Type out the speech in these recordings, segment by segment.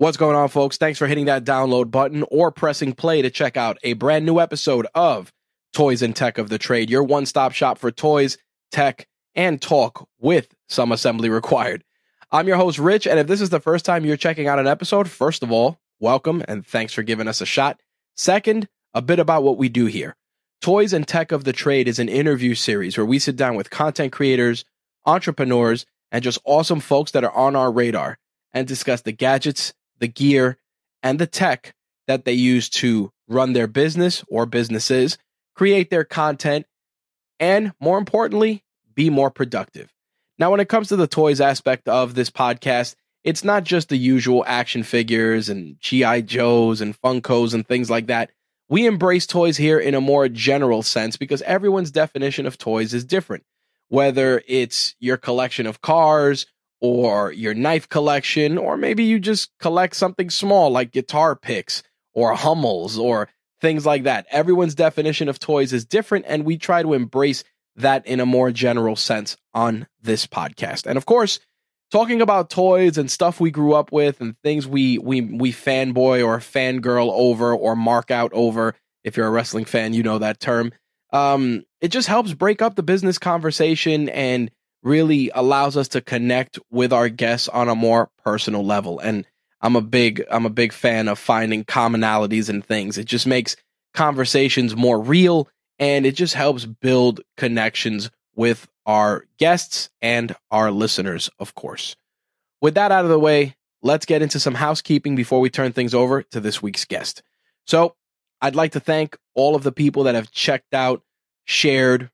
What's going on, folks? Thanks for hitting that download button or pressing play to check out a brand new episode of Toys and Tech of the Trade, your one stop shop for toys, tech, and talk with some assembly required. I'm your host, Rich, and if this is the first time you're checking out an episode, first of all, welcome and thanks for giving us a shot. Second, a bit about what we do here. Toys and Tech of the Trade is an interview series where we sit down with content creators, entrepreneurs, and just awesome folks that are on our radar and discuss the gadgets, the gear, and the tech that they use to run their business or businesses, create their content, and more importantly, be more productive. Now, when it comes to the toys aspect of this podcast, it's not just the usual action figures and G.I. Joes and Funkos and things like that. We embrace toys here in a more general sense because everyone's definition of toys is different. Whether it's your collection of cars or your knife collection, or maybe you just collect something small like guitar picks or Hummels or things like that. Everyone's definition of toys is different, and we try to embrace that in a more general sense on this podcast. And of course, talking about toys and stuff we grew up with and things we we we fanboy or fangirl over or mark out over. If you're a wrestling fan, you know that term. Um, it just helps break up the business conversation and really allows us to connect with our guests on a more personal level. And I'm a big I'm a big fan of finding commonalities and things. It just makes conversations more real and it just helps build connections with our guests and our listeners, of course. With that out of the way, let's get into some housekeeping before we turn things over to this week's guest. So, I'd like to thank all of the people that have checked out, shared,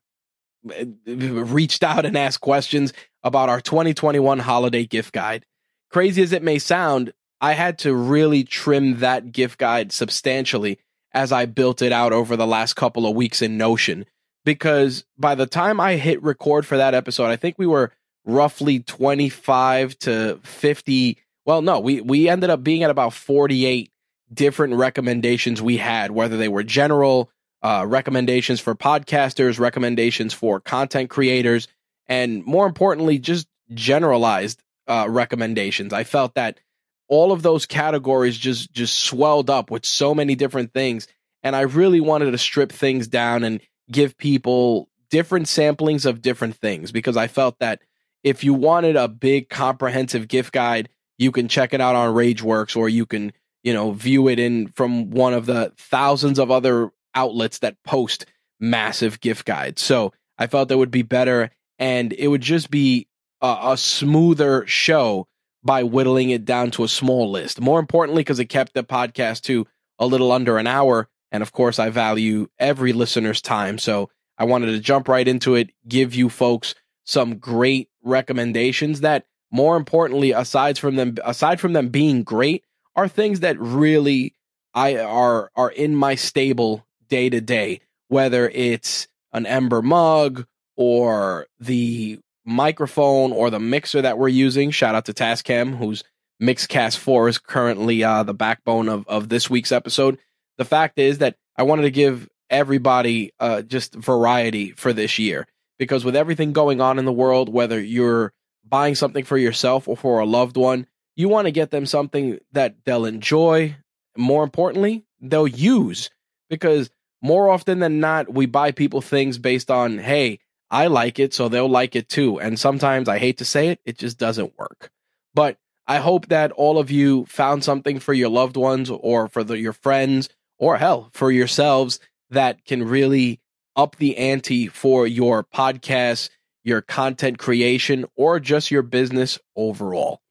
reached out and asked questions about our 2021 holiday gift guide. Crazy as it may sound, I had to really trim that gift guide substantially as I built it out over the last couple of weeks in Notion. Because by the time I hit record for that episode, I think we were roughly 25 to 50. Well, no, we, we ended up being at about 48 different recommendations we had, whether they were general, uh, recommendations for podcasters, recommendations for content creators, and more importantly, just generalized uh, recommendations. I felt that all of those categories just just swelled up with so many different things, and I really wanted to strip things down and give people different samplings of different things because I felt that if you wanted a big comprehensive gift guide, you can check it out on RageWorks or you can you know view it in from one of the thousands of other outlets that post massive gift guides. So I felt that would be better and it would just be a, a smoother show by whittling it down to a small list. More importantly, because it kept the podcast to a little under an hour. And of course, I value every listener's time. So I wanted to jump right into it, give you folks some great recommendations that more importantly, aside from them, aside from them being great, are things that really I are are in my stable day to day, whether it's an Ember mug or the microphone or the mixer that we're using. Shout out to Tascam, whose Mixcast 4 is currently uh, the backbone of, of this week's episode. The fact is that I wanted to give everybody uh, just variety for this year because with everything going on in the world, whether you're buying something for yourself or for a loved one, you want to get them something that they'll enjoy. More importantly, they'll use because more often than not, we buy people things based on, hey, I like it, so they'll like it too. And sometimes I hate to say it, it just doesn't work. But I hope that all of you found something for your loved ones or for the, your friends or hell, for yourselves that can really up the ante for your podcast, your content creation, or just your business overall.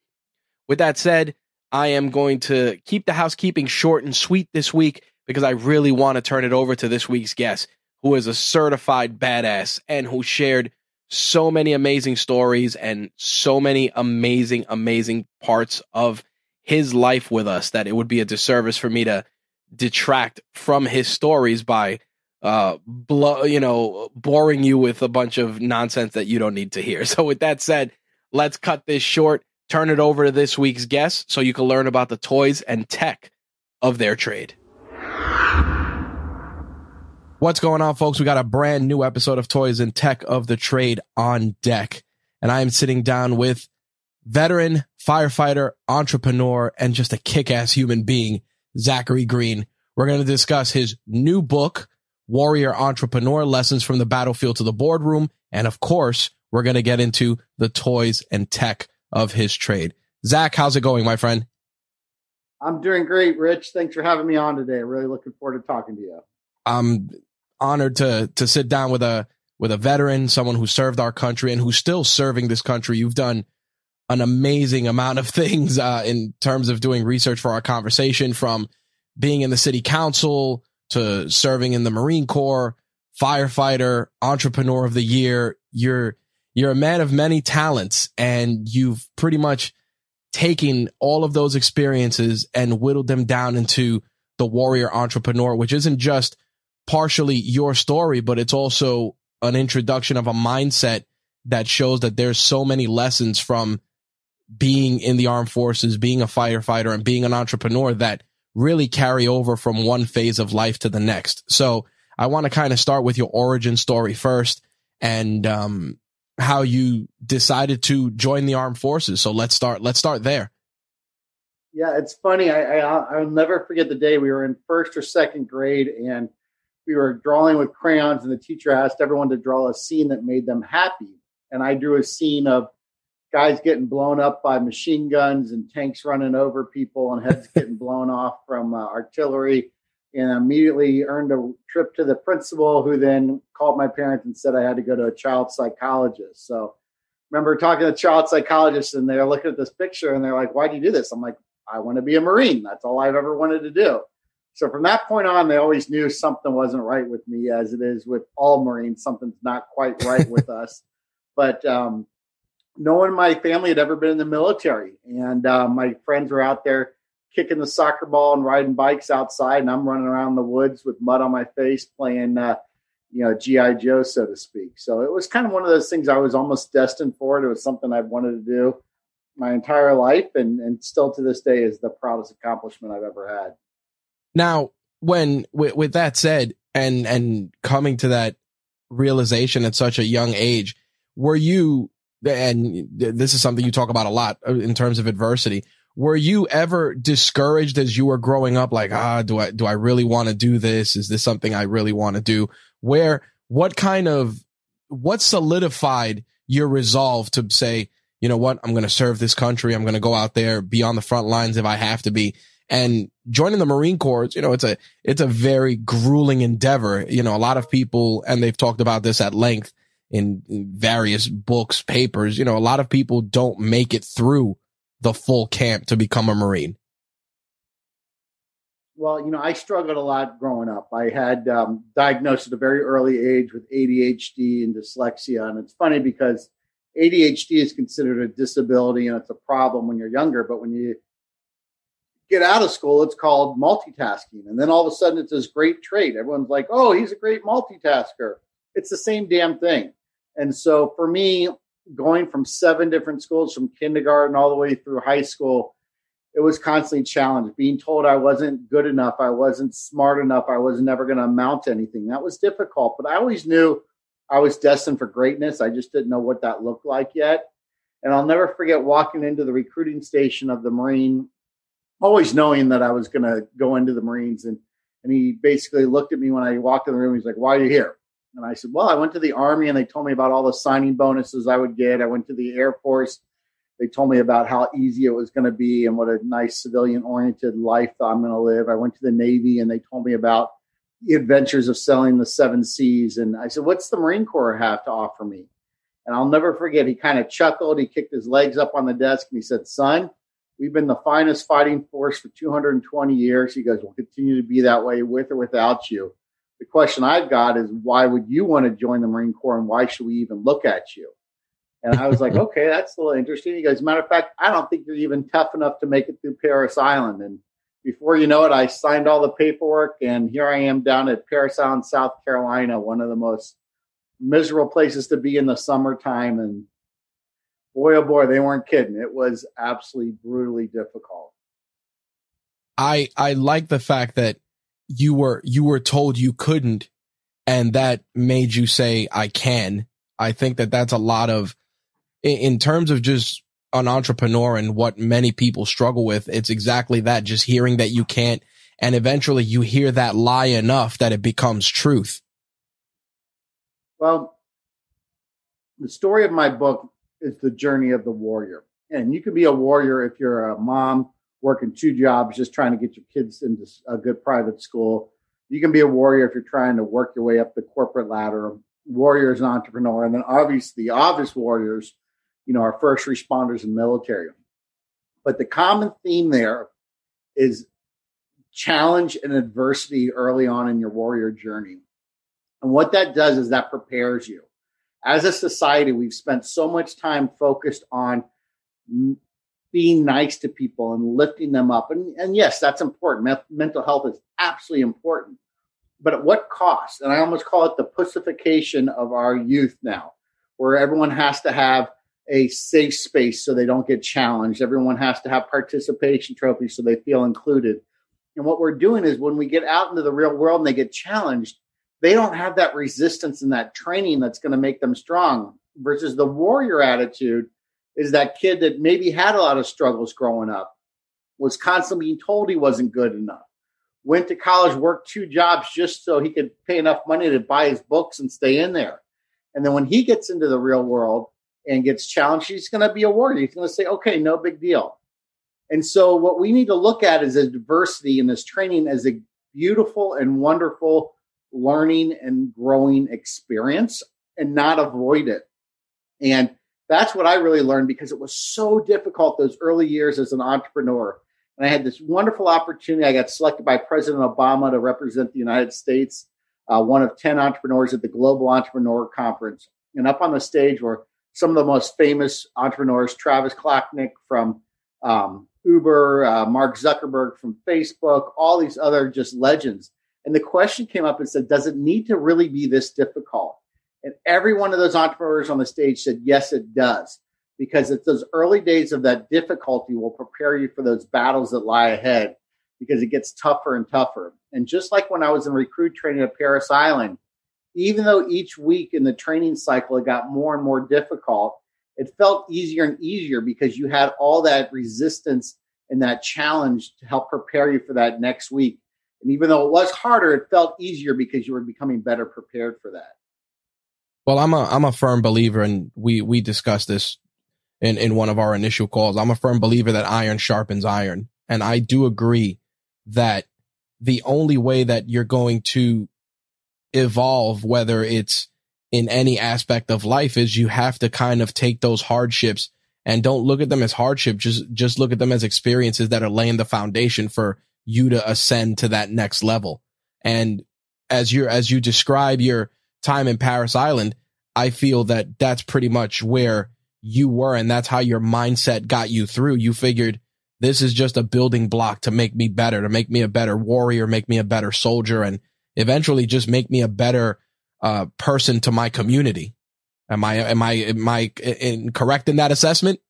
With that said, I am going to keep the housekeeping short and sweet this week because I really want to turn it over to this week's guest, who is a certified badass and who shared so many amazing stories and so many amazing, amazing parts of his life with us that it would be a disservice for me to detract from his stories by uh blow, you know boring you with a bunch of nonsense that you don't need to hear. So with that said let's cut this short. Turn it over to this week's guest so you can learn about the toys and tech of their trade What's going on, folks? We got a brand new episode of Toys and Tech of the Trade on deck. And I am sitting down with veteran, firefighter, entrepreneur, and just a kick ass human being, Zachary Green. We're going to discuss his new book, Warrior Entrepreneur Lessons from the Battlefield to the Boardroom. And of course, we're going to get into the toys and tech of his trade. Zach, how's it going, my friend? I'm doing great, Rich. Thanks for having me on today. Really looking forward to talking to you. I'm honored to to sit down with a with a veteran, someone who served our country and who's still serving this country. You've done an amazing amount of things uh, in terms of doing research for our conversation, from being in the city council to serving in the Marine Corps, firefighter, entrepreneur of the year. You're you're a man of many talents, and you've pretty much taken all of those experiences and whittled them down into the warrior entrepreneur, which isn't just partially your story, but it's also an introduction of a mindset that shows that there's so many lessons from being in the armed forces, being a firefighter and being an entrepreneur that really carry over from one phase of life to the next. So I want to kind of start with your origin story first and, um, how you decided to join the armed forces. So let's start, let's start there. Yeah, it's funny. I, I will never forget the day we were in first or second grade and we were drawing with crayons and the teacher asked everyone to draw a scene that made them happy. And I drew a scene of guys getting blown up by machine guns and tanks running over people and heads getting blown off from uh, artillery and immediately earned a trip to the principal who then called my parents and said I had to go to a child psychologist. So remember talking to child psychologist and they're looking at this picture and they're like, why do you do this? I'm like, I want to be a Marine. That's all I've ever wanted to do. So from that point on, they always knew something wasn't right with me, as it is with all Marines. Something's not quite right with us. But um, no one in my family had ever been in the military, and uh, my friends were out there kicking the soccer ball and riding bikes outside, and I'm running around the woods with mud on my face, playing, uh, you know, GI Joe, so to speak. So it was kind of one of those things I was almost destined for. It was something I wanted to do my entire life, and and still to this day is the proudest accomplishment I've ever had. Now, when with, with that said, and and coming to that realization at such a young age, were you and this is something you talk about a lot uh, in terms of adversity. Were you ever discouraged as you were growing up? Like, ah, do I, do I really want to do this? Is this something I really want to do? Where, what kind of, what solidified your resolve to say, you know what? I'm going to serve this country. I'm going to go out there, be on the front lines if I have to be. And joining the Marine Corps, you know, it's a, it's a very grueling endeavor. You know, a lot of people, and they've talked about this at length in, various books, papers, you know, a lot of people don't make it through the full camp to become a Marine. Well, you know, I struggled a lot growing up. I had um, diagnosed at a very early age with ADHD and dyslexia. And it's funny because ADHD is considered a disability and it's a problem when you're younger. But when you get out of school, it's called multitasking. And then all of a sudden, it's this great trait. Everyone's like, oh, he's a great multitasker. It's the same damn thing. And so for me, going from seven different schools, from kindergarten all the way through high school, it was constantly challenged. Being told I wasn't good enough, I wasn't smart enough, I was never going to amount to anything. That was difficult. But I always knew I was destined for greatness. I just didn't know what that looked like yet. And I'll never forget walking into the recruiting station of the Marine always knowing that I was going to go into the Marines. And, and he basically looked at me when I walked in the room. He's like, why are you here? And I said, well, I went to the army and they told me about all the signing bonuses I would get. I went to the air force. They told me about how easy it was going to be and what a nice civilian oriented life I'm going to live. I went to the Navy and they told me about the adventures of selling the seven seas. And I said, what's the Marine Corps have to offer me? And I'll never forget, he kind of chuckled. He kicked his legs up on the desk and he said, son, We've been the finest fighting force for 220 years. He goes, We'll continue to be that way with or without you. The question I've got is, why would you want to join the Marine Corps and why should we even look at you? And I was like, okay, that's a little interesting. He goes, matter of fact, I don't think you're even tough enough to make it through Parris Island. And before you know it, I signed all the paperwork and here I am down at Parris Island, South Carolina, one of the most miserable places to be in the summertime. And boy, oh boy, they weren't kidding. It was absolutely brutally difficult. I I like the fact that you were you were told you couldn't, and that made you say I can. I think that that's a lot of, in terms of just an entrepreneur and what many people struggle with. It's exactly that. Just hearing that you can't. And eventually you hear that lie enough that it becomes truth. Well, the story of my book is the journey of the warrior. And you can be a warrior if you're a mom working two jobs, just trying to get your kids into a good private school. You can be a warrior if you're trying to work your way up the corporate ladder. Warrior is an entrepreneur. And then obviously the obvious warriors you know, our first responders and military. But the common theme there is challenge and adversity early on in your warrior journey. And what that does is that prepares you. As a society, we've spent so much time focused on being nice to people and lifting them up. And, and yes, that's important. mental health is absolutely important. But at what cost? And I almost call it the pussification of our youth now, where everyone has to have a safe space so they don't get challenged. Everyone has to have participation trophies so they feel included. And what we're doing is when we get out into the real world and they get challenged, they don't have that resistance and that training that's going to make them strong. Versus the warrior attitude is that kid that maybe had a lot of struggles growing up, was constantly being told he wasn't good enough, went to college, worked two jobs just so he could pay enough money to buy his books and stay in there. And then when he gets into the real world, and gets challenged, he's going to be a warrior He's going to say, okay, no big deal. And so, what we need to look at is a diversity in this training as a beautiful and wonderful learning and growing experience and not avoid it. And that's what I really learned because it was so difficult those early years as an entrepreneur. And I had this wonderful opportunity. I got selected by President Obama to represent the United States, uh, one of 10 entrepreneurs at the Global Entrepreneur Conference. And up on the stage were some of the most famous entrepreneurs, Travis Kalanick from um, Uber, uh, Mark Zuckerberg from Facebook, all these other just legends. And the question came up and said, does it need to really be this difficult? And every one of those entrepreneurs on the stage said, yes, it does. Because it's those early days of that difficulty will prepare you for those battles that lie ahead because it gets tougher and tougher. And just like when I was in recruit training at Parris Island, even though each week in the training cycle it got more and more difficult, it felt easier and easier because you had all that resistance and that challenge to help prepare you for that next week. And even though it was harder, it felt easier because you were becoming better prepared for that. Well, I'm a I'm a firm believer, and we we discussed this in in one of our initial calls. I'm a firm believer that iron sharpens iron, and I do agree that the only way that you're going to evolve, whether it's in any aspect of life, is you have to kind of take those hardships and don't look at them as hardship. Just, just look at them as experiences that are laying the foundation for you to ascend to that next level. And as you as you describe your time in Parris Island, I feel that that's pretty much where you were. And that's how your mindset got you through. You figured this is just a building block to make me better, to make me a better warrior, make me a better soldier. And eventually just make me a better uh, person to my community. Am I am I am I incorrect in that assessment?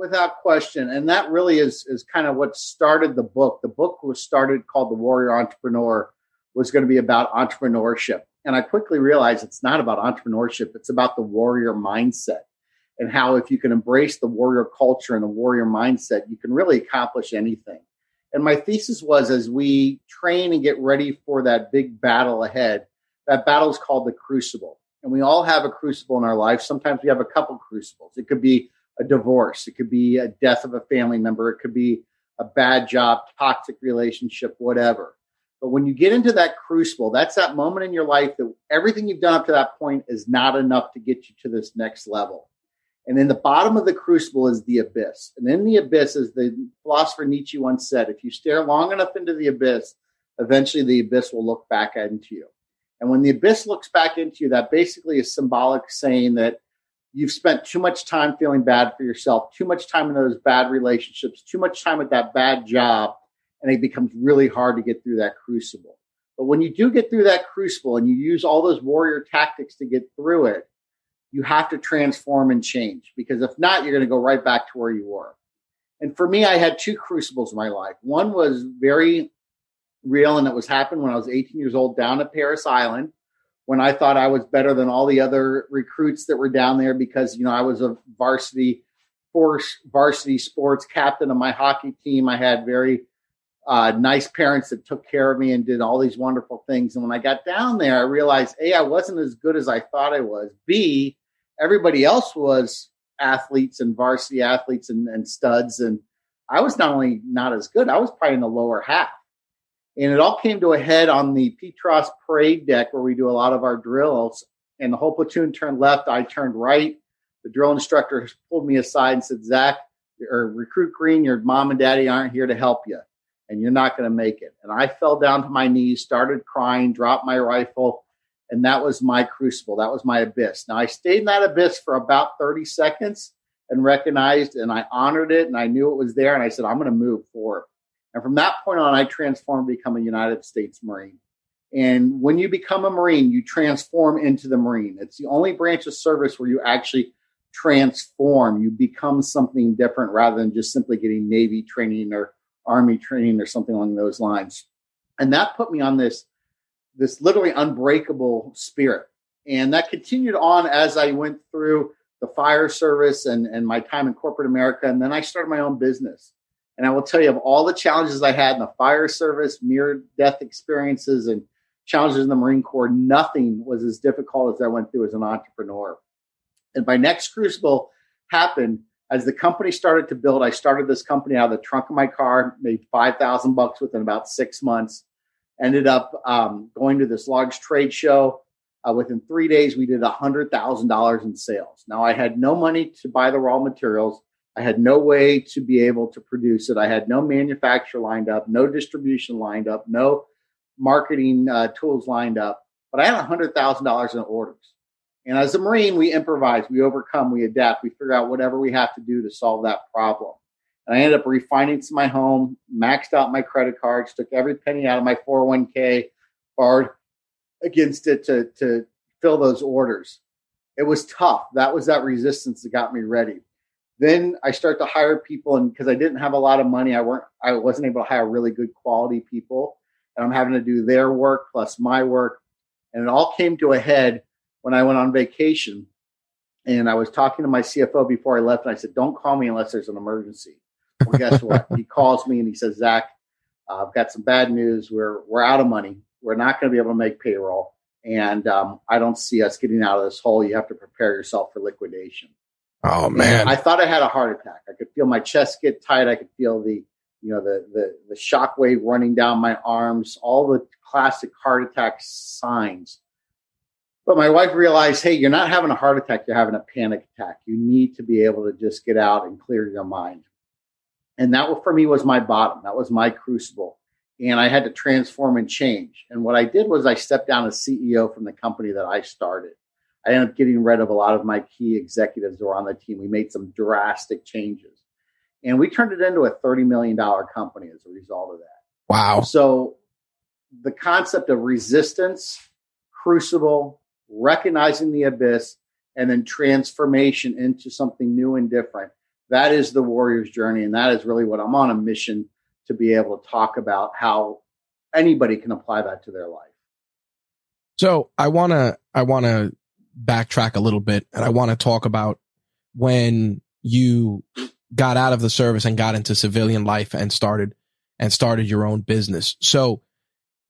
Without question, and that really is is kind of what started the book. The book was started called The Warrior Entrepreneur, was going to be about entrepreneurship, and I quickly realized it's not about entrepreneurship. It's about the warrior mindset and how if you can embrace the warrior culture and the warrior mindset, you can really accomplish anything. And my thesis was as we train and get ready for that big battle ahead, that battle is called the crucible. And we all have a crucible in our life. Sometimes we have a couple crucibles. It could be a divorce, it could be a death of a family member, it could be a bad job, toxic relationship, whatever. But when you get into that crucible, that's that moment in your life that everything you've done up to that point is not enough to get you to this next level. And in the bottom of the crucible is the abyss. And in the abyss, as the philosopher Nietzsche once said, if you stare long enough into the abyss, eventually the abyss will look back into you. And when the abyss looks back into you, that basically is symbolic saying that you've spent too much time feeling bad for yourself, too much time in those bad relationships, too much time at that bad job, and it becomes really hard to get through that crucible. But when you do get through that crucible and you use all those warrior tactics to get through it, you have to transform and change because if not, you're going to go right back to where you were. And for me, I had two crucibles in my life. One was very real and it was happened when I was 18 years old down at Parris Island when I thought I was better than all the other recruits that were down there because, you know, I was a varsity force varsity sports, captain of my hockey team. I had very uh, nice parents that took care of me and did all these wonderful things. And when I got down there, I realized A, I wasn't as good as I thought I was. B, everybody else was athletes and varsity athletes and, and studs. And I was not only not as good, I was probably in the lower half. And it all came to a head on the Peatross parade deck where we do a lot of our drills. And the whole platoon turned left, I turned right. The drill instructor pulled me aside and said, Zach, or recruit green, your mom and daddy aren't here to help you and you're not going to make it. And I fell down to my knees, started crying, dropped my rifle, and that was my crucible. That was my abyss. Now I stayed in that abyss for about 30 seconds and recognized and I honored it and I knew it was there and I said, I'm going to move forward. And from that point on, I transformed to become a United States Marine. And when you become a Marine, you transform into the Marine. It's the only branch of service where you actually transform. You become something different rather than just simply getting Navy training or Army training or something along those lines. And that put me on this, this literally unbreakable spirit. And that continued on as I went through the fire service and, and my time in corporate America. And then I started my own business. And I will tell you of all the challenges I had in the fire service, near death experiences, and challenges in the Marine Corps, nothing was as difficult as I went through as an entrepreneur. And my next crucible happened as the company started to build. I started this company out of the trunk of my car, made five thousand bucks within about six months. Ended up um, going to this large trade show. Uh, within three days, we did a hundred thousand dollars in sales. Now I had no money to buy the raw materials. I had no way to be able to produce it. I had no manufacturer lined up, no distribution lined up, no marketing uh, tools lined up. But I had $100,000 in orders. And as a Marine, we improvise, we overcome, we adapt, we figure out whatever we have to do to solve that problem. And I ended up refinancing my home, maxed out my credit cards, took every penny out of my 401k, borrowed against it to, to fill those orders. It was tough. That was that resistance that got me ready. Then I start to hire people, and because I didn't have a lot of money, I weren't I wasn't able to hire really good quality people, and I'm having to do their work plus my work, and it all came to a head when I went on vacation. And I was talking to my CFO before I left, and I said, "Don't call me unless there's an emergency." Well, guess what? he calls me and he says, "Zach, uh, I've got some bad news. We're we're out of money. We're not going to be able to make payroll, and um, I don't see us getting out of this hole. You have to prepare yourself for liquidation." Oh man! I thought I had a heart attack. I could feel my chest get tight. I could feel the you know the the the shock wave running down my arms. All the classic heart attack signs. But my wife realized, hey, you're not having a heart attack. You're having a panic attack. You need to be able to just get out and clear your mind. And that for me was my bottom. That was my crucible. And I had to transform and change. And what I did was I stepped down as CEO from the company that I started. I ended up getting rid of a lot of my key executives who were on the team. We made some drastic changes. And we turned it into a $30 million company as a result of that. Wow. So the concept of resistance, crucible, recognizing the abyss, and then transformation into something new and different. That is the warrior's journey. And that is really what I'm on a mission to be able to talk about how anybody can apply that to their life. So I want to, I want to backtrack a little bit and I want to talk about when you got out of the service and got into civilian life and started and started your own business. So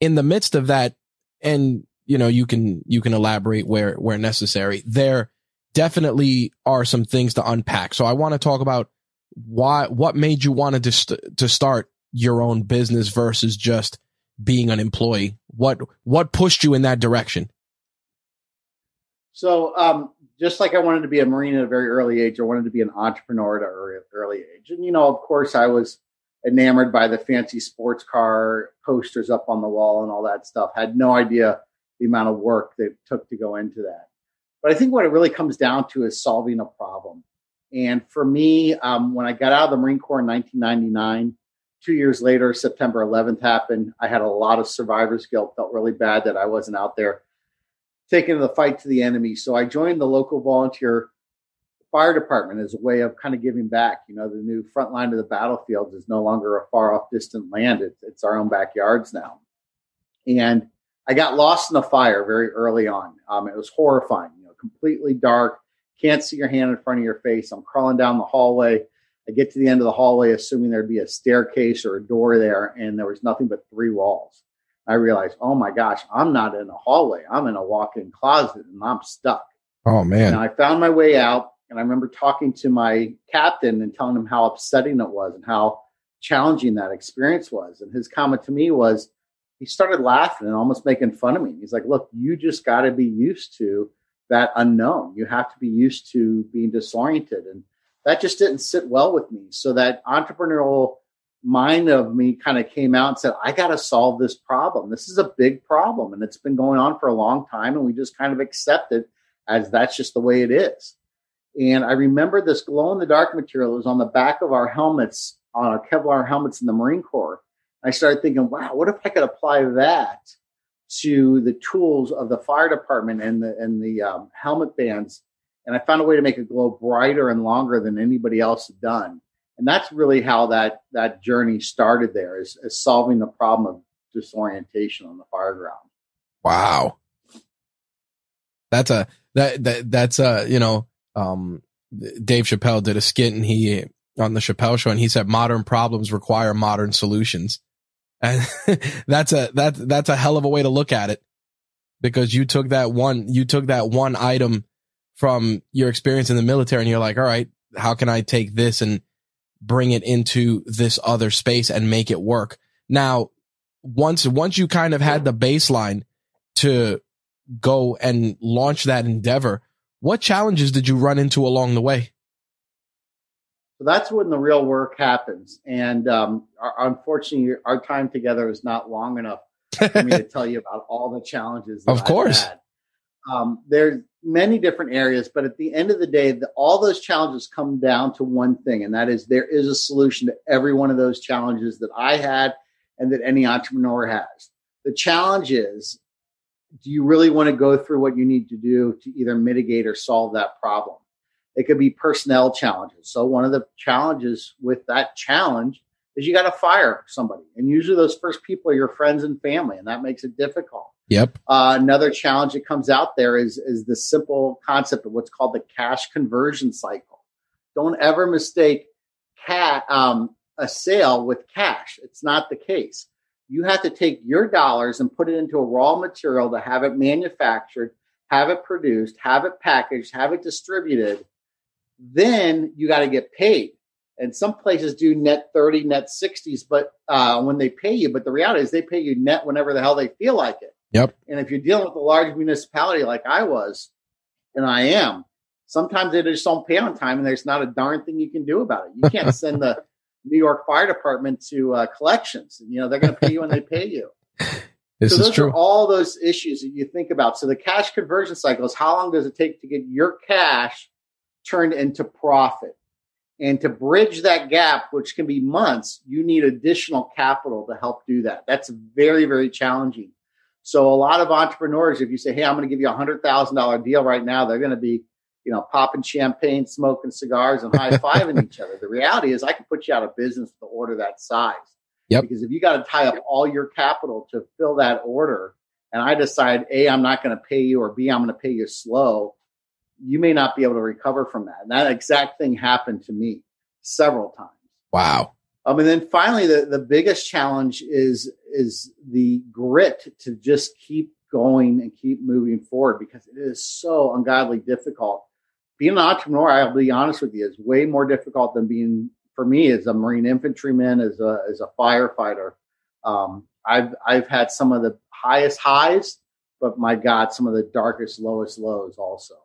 in the midst of that and you know you can you can elaborate where where necessary there definitely are some things to unpack. So I want to talk about why what made you want to st- to start your own business versus just being an employee. What what pushed you in that direction? So, um, just like I wanted to be a Marine at a very early age, I wanted to be an entrepreneur at an early, age. And, you know, of course, I was enamored by the fancy sports car posters up on the wall and all that stuff. Had no idea the amount of work that took to go into that. But I think what it really comes down to is solving a problem. And for me, um, when I got out of the Marine Corps in 1999, two years later, September 11th happened. I had a lot of survivor's guilt, felt really bad that I wasn't out there taking the fight to the enemy. So I joined the local volunteer fire department as a way of kind of giving back. You know, the new front line of the battlefield is no longer a far off distant land. It's, it's our own backyards now. And I got lost in the fire very early on. Um, it was horrifying, you know, completely dark, can't see your hand in front of your face. I'm crawling down the hallway. I get to the end of the hallway, assuming there'd be a staircase or a door there, and there was nothing but three walls. I realized, oh my gosh, I'm not in a hallway. I'm in a walk-in closet, and I'm stuck. Oh man! And I found my way out, and I remember talking to my captain and telling him how upsetting it was and how challenging that experience was. And his comment to me was, he started laughing and almost making fun of me. He's like, look, you just got to be used to that unknown. You have to be used to being disoriented. And that just didn't sit well with me. So that entrepreneurial mind of me kind of came out and said, I got to solve this problem. This is a big problem and it's been going on for a long time. And we just kind of accept it as that's just the way it is. And I remember this glow in the dark material was on the back of our helmets, on our Kevlar helmets in the Marine Corps. I started thinking, wow, what if I could apply that to the tools of the fire department and the and the um, helmet bands? And I found a way to make it glow brighter and longer than anybody else had done. And that's really how that that journey started. There is, is solving the problem of disorientation on the fire ground. Wow, that's a that that that's a you know um Dave Chappelle did a skit and he on the Chappelle show and he said modern problems require modern solutions. And that's a, that, that's a hell of a way to look at it because you took that one, you took that one item from your experience in the military and you're like, all right, how can I take this and bring it into this other space and make it work? Now, once, once you kind of had the baseline to go and launch that endeavor, what challenges did you run into along the way? So that's when the real work happens. And um, our, unfortunately, our time together is not long enough for me to tell you about all the challenges. of course. Um, there's many different areas, but at the end of the day, the, all those challenges come down to one thing, and that is there is a solution to every one of those challenges that I had and that any entrepreneur has. The challenge is do you really want to go through what you need to do to either mitigate or solve that problem? It could be personnel challenges. So one of the challenges with that challenge is you got to fire somebody, and usually those first people are your friends and family, and that makes it difficult. Yep. Uh, another challenge that comes out there is is the simple concept of what's called the cash conversion cycle. Don't ever mistake cat um, a sale with cash. It's not the case. You have to take your dollars and put it into a raw material to have it manufactured, have it produced, have it packaged, have it distributed, then you got to get paid. And some places do net 30, net 60s, but uh, when they pay you, but the reality is they pay you net whenever the hell they feel like it. Yep. And if you're dealing with a large municipality like I was, and I am, sometimes they just don't pay on time and there's not a darn thing you can do about it. You can't send the New York Fire Department to uh, collections. You know, they're going to pay you when they pay you. This so those true. are all those issues that you think about. So the cash conversion cycle is how long does it take to get your cash turned into profit. And to bridge that gap, which can be months, you need additional capital to help do that. That's very, very challenging. So a lot of entrepreneurs, if you say, Hey, I'm going to give you a hundred thousand dollar deal right now, they're going to be, you know, popping champagne, smoking cigars and high fiving each other. The reality is I can put you out of business to order that size. Yep. Because if you got to tie up all your capital to fill that order and I decide, A, I'm not going to pay you or B, I'm going to pay you slow you may not be able to recover from that. And that exact thing happened to me several times. Wow. Um, and then finally, the, the biggest challenge is is the grit to just keep going and keep moving forward because it is so ungodly difficult. Being an entrepreneur, I'll be honest with you, is way more difficult than being for me as a Marine infantryman, as a as a firefighter. Um, I've I've had some of the highest highs, but my God, some of the darkest, lowest lows also.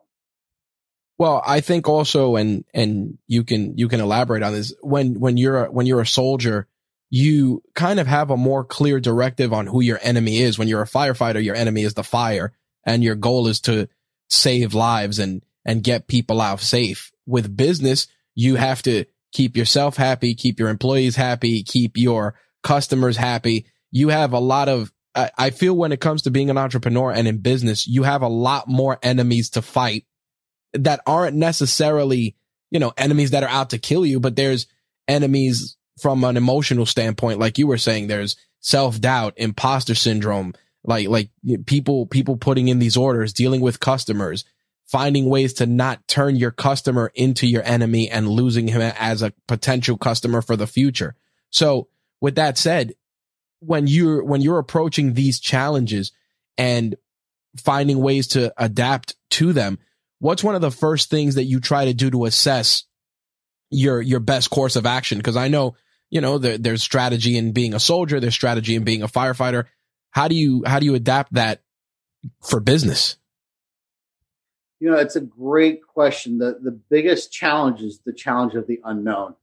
Well, I think also, and, and you can, you can elaborate on this when, when you're, a, when you're a soldier, you kind of have a more clear directive on who your enemy is. When you're a firefighter, your enemy is the fire and your goal is to save lives and, and get people out safe. With business, you have to keep yourself happy, keep your employees happy, keep your customers happy. You have a lot of, I, I feel when it comes to being an entrepreneur and in business, you have a lot more enemies to fight that aren't necessarily, you know, enemies that are out to kill you, but there's enemies from an emotional standpoint. Like you were saying, there's self doubt, imposter syndrome, like, like people, people putting in these orders, dealing with customers, finding ways to not turn your customer into your enemy and losing him as a potential customer for the future. So with that said, when you're, when you're approaching these challenges and finding ways to adapt to them, what's one of the first things that you try to do to assess your, your best course of action? Cause I know, you know, there, there's strategy in being a soldier. There's strategy in being a firefighter. How do you, how do you adapt that for business? You know, it's a great question. The the biggest challenge is the challenge of the unknown,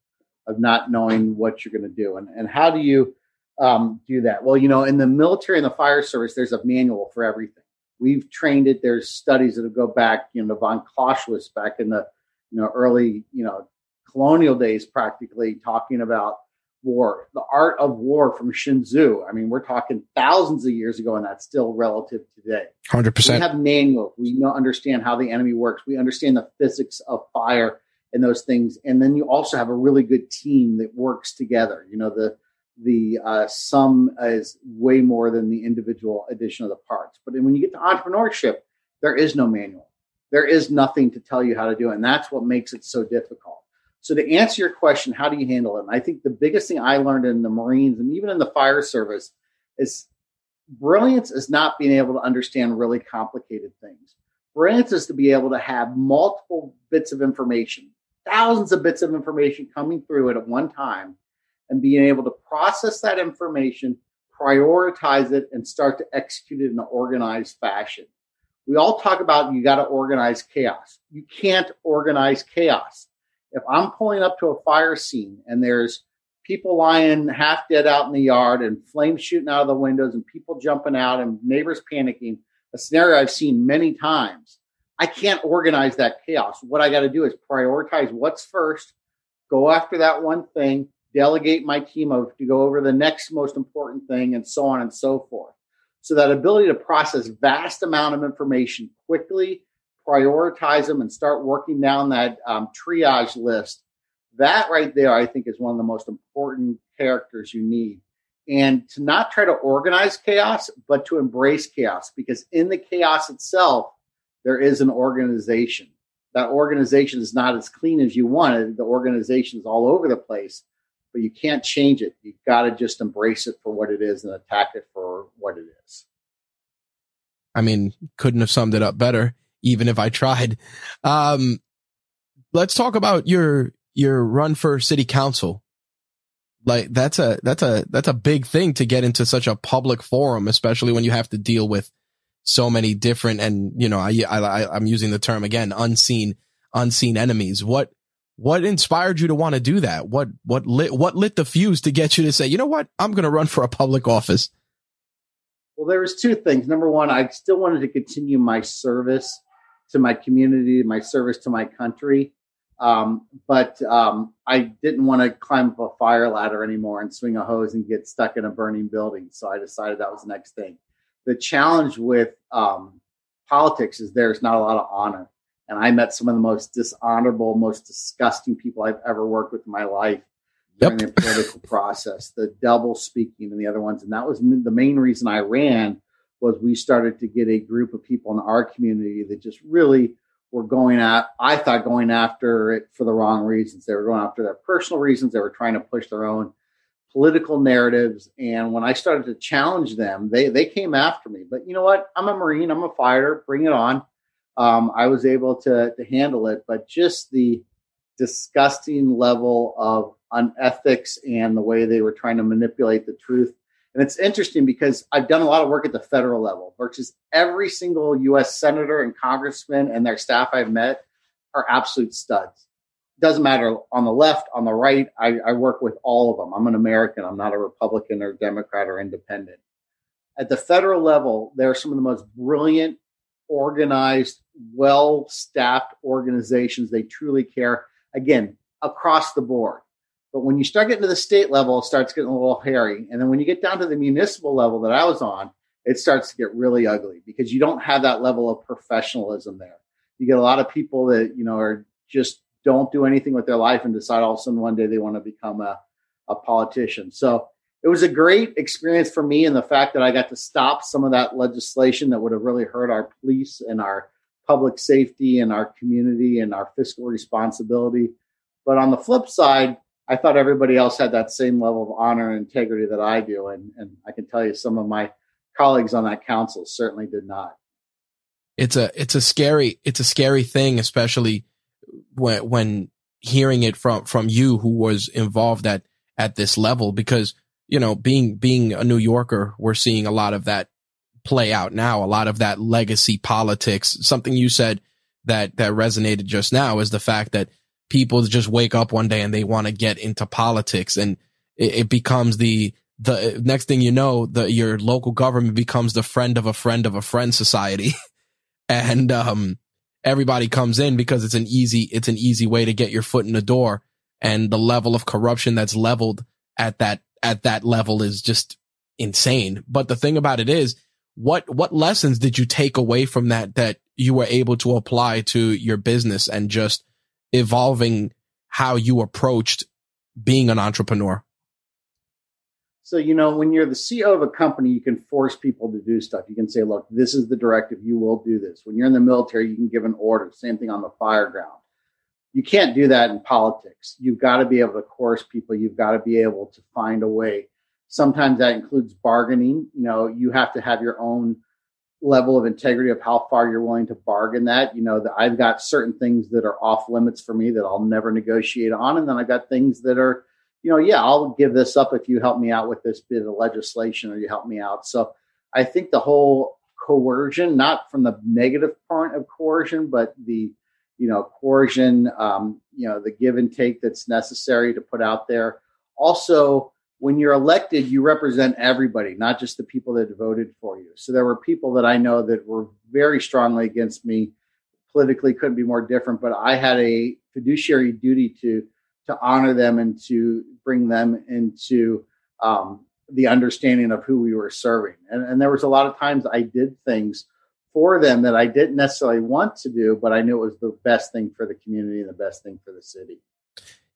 of not knowing what you're going to do, and and how do you um, do that? Well, you know, in the military and the fire service, there's a manual for everything. We've trained it. There's studies that go back, you know, von Clausewitz back in the you know early you know colonial days, practically talking about war, the art of war from Sun Tzu. I mean, we're talking thousands of years ago, and that's still relative today. Hundred percent. We have manuals. We know understand how the enemy works. We understand the physics of fire and those things. And then you also have a really good team that works together. You know, the the uh, sum is way more than the individual addition of the parts. But when you get to entrepreneurship, there is no manual. There is nothing to tell you how to do it, and that's what makes it so difficult. So to answer your question, how do you handle it? And I think the biggest thing I learned in the Marines and even in the fire service is brilliance is not being able to understand really complicated things. Brilliance is to be able to have multiple bits of information, thousands of bits of information coming through it at one time, and being able to process that information, prioritize it, and start to execute it in an organized fashion. We all talk about you got to organize chaos. You can't organize chaos if I'm pulling up to a fire scene and there's people lying half dead out in the yard and flames shooting out of the windows and people jumping out and neighbors panicking, a scenario I've seen many times. I can't organize that chaos. What I got to do is prioritize what's first, go after that one thing, delegate my team of to go over the next most important thing, and so on and so forth. So that ability to process vast amount of information quickly prioritize them and start working down that um, triage list. That right there, I think, is one of the most important characters you need. And to not try to organize chaos, but to embrace chaos, because in the chaos itself, there is an organization. That organization is not as clean as you want it. The organization is all over the place, but you can't change it. You've got to just embrace it for what it is and attack it for what it is. I mean, couldn't have summed it up better even if I tried. Um, let's talk about your, your run for city council. Like that's a, that's a, that's a big thing to get into such a public forum, especially when you have to deal with so many different and, you know, I, I, I'm using the term again, unseen, unseen enemies. What, what inspired you to want to do that? What, what lit, what lit the fuse to get you to say, you know what? I'm going to run for a public office. Well, there was two things. Number one, I still wanted to continue my service to my community, my service to my country. Um, but um, I didn't want to climb up a fire ladder anymore and swing a hose and get stuck in a burning building. So I decided that was the next thing. The challenge with um, politics is there's not a lot of honor. And I met some of the most dishonorable, most disgusting people I've ever worked with in my life during yep. the political process, the double speaking and the other ones. And that was the main reason I ran was we started to get a group of people in our community that just really were going at I thought going after it for the wrong reasons. They were going after their personal reasons. They were trying to push their own political narratives. And when I started to challenge them, they they came after me. But you know what? I'm a Marine. I'm a fighter. Bring it on. Um, I was able to to handle it. But just the disgusting level of unethics and the way they were trying to manipulate the truth and it's interesting because I've done a lot of work at the federal level versus every single US senator and congressman and their staff I've met are absolute studs. Doesn't matter on the left, on the right. I, I work with all of them. I'm an American. I'm not a Republican or Democrat or independent. At the federal level, they're some of the most brilliant, organized, well staffed organizations. They truly care. Again, across the board. But when you start getting to the state level, it starts getting a little hairy. And then when you get down to the municipal level that I was on, it starts to get really ugly because you don't have that level of professionalism there. You get a lot of people that, you know, are just don't do anything with their life and decide all of a sudden one day they want to become a, a politician. So it was a great experience for me and the fact that I got to stop some of that legislation that would have really hurt our police and our public safety and our community and our fiscal responsibility. But on the flip side, I thought everybody else had that same level of honor and integrity that I do. And, and I can tell you some of my colleagues on that council certainly did not. It's a, it's a scary, it's a scary thing, especially when, when hearing it from, from you who was involved at, at this level, because, you know, being, being a New Yorker, we're seeing a lot of that play out now. A lot of that legacy politics, something you said that, that resonated just now is the fact that people just wake up one day and they want to get into politics and it, it, becomes the, the next thing you know, the, your local government becomes the friend of a friend of a friend society. and, um, everybody comes in because it's an easy, it's an easy way to get your foot in the door. And the level of corruption that's leveled at that, at that level is just insane. But the thing about it is what what lessons did you take away from that that you were able to apply to your business and just evolving how you approached being an entrepreneur? So you know when you're the ceo of a company you can force people to do stuff. You can say look this is the directive. You will do this. When you're in the military you can give an order. Same thing on the fire ground you can't do that in politics you've got to be able to coerce people you've got to be able to find a way Sometimes that includes bargaining. You know, you have to have your own level of integrity of how far you're willing to bargain that. You know, that I've got certain things that are off limits for me that I'll never negotiate on. And then I've got things that are, you know, yeah, I'll give this up if you help me out with this bit of legislation or you help me out. So I think the whole coercion, not from the negative part of coercion, but the, you know, coercion, um, you know, the give and take that's necessary to put out there. Also, when you're elected, you represent everybody, not just the people that voted for you. So there were people that I know that were very strongly against me. Politically, couldn't be more different, but I had a fiduciary duty to to honor them and to bring them into um, the understanding of who we were serving. And, and there was a lot of times I did things for them that I didn't necessarily want to do, but I knew it was the best thing for the community and the best thing for the city.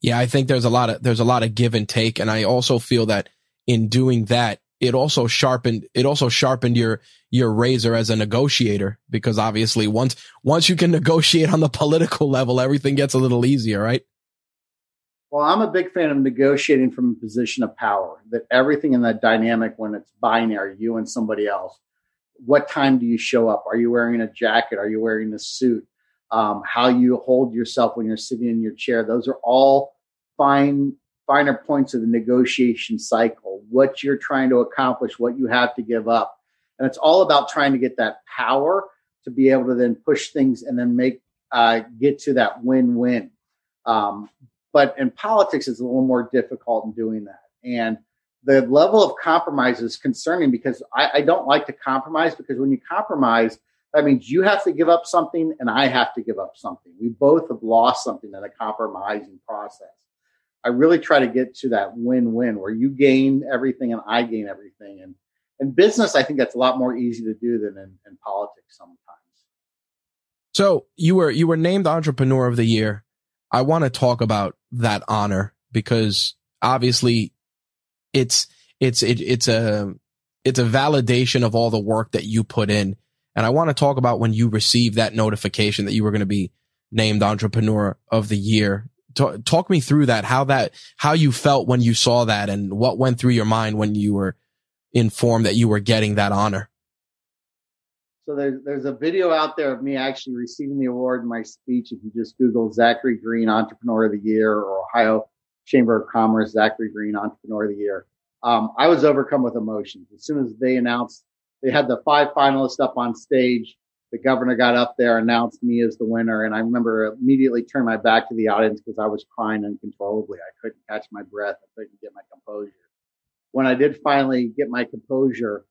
Yeah, I think there's a lot of there's a lot of give and take, and I also feel that in doing that, it also sharpened it also sharpened your your razor as a negotiator because obviously once once you can negotiate on the political level, everything gets a little easier, right? Well, I'm a big fan of negotiating from a position of power. That everything in that dynamic, when it's binary, you and somebody else, what time do you show up? Are you wearing a jacket? Are you wearing a suit? um, how you hold yourself when you're sitting in your chair. Those are all fine, finer points of the negotiation cycle. What you're trying to accomplish, what you have to give up, and it's all about trying to get that power to be able to then push things and then make uh, get to that win-win. Um, but in politics, it's a little more difficult in doing that, and the level of compromise is concerning because I, I don't like to compromise because when you compromise that means you have to give up something and I have to give up something. We both have lost something in a compromising process. I really try to get to that win-win where you gain everything and I gain everything. And in business, I think that's a lot more easy to do than in, in politics sometimes. So you were you were named Entrepreneur of the Year. I want to talk about that honor because obviously it's it's it, it's a it's a validation of all the work that you put in and I want to talk about when you received that notification that you were going to be named entrepreneur of the year. Talk, talk me through that, how that, how you felt when you saw that and what went through your mind when you were informed that you were getting that honor. So there's there's a video out there of me actually receiving the award in my speech. If you just Google Zachary Green Entrepreneur of the Year or Ohio Chamber of Commerce Zachary Green Entrepreneur of the Year, um, I was overcome with emotions as soon as they announced they had the five finalists up on stage. The governor got up there, announced me as the winner, and I remember immediately turned my back to the audience because I was crying uncontrollably. I couldn't catch my breath. I couldn't get my composure. When I did finally get my composure,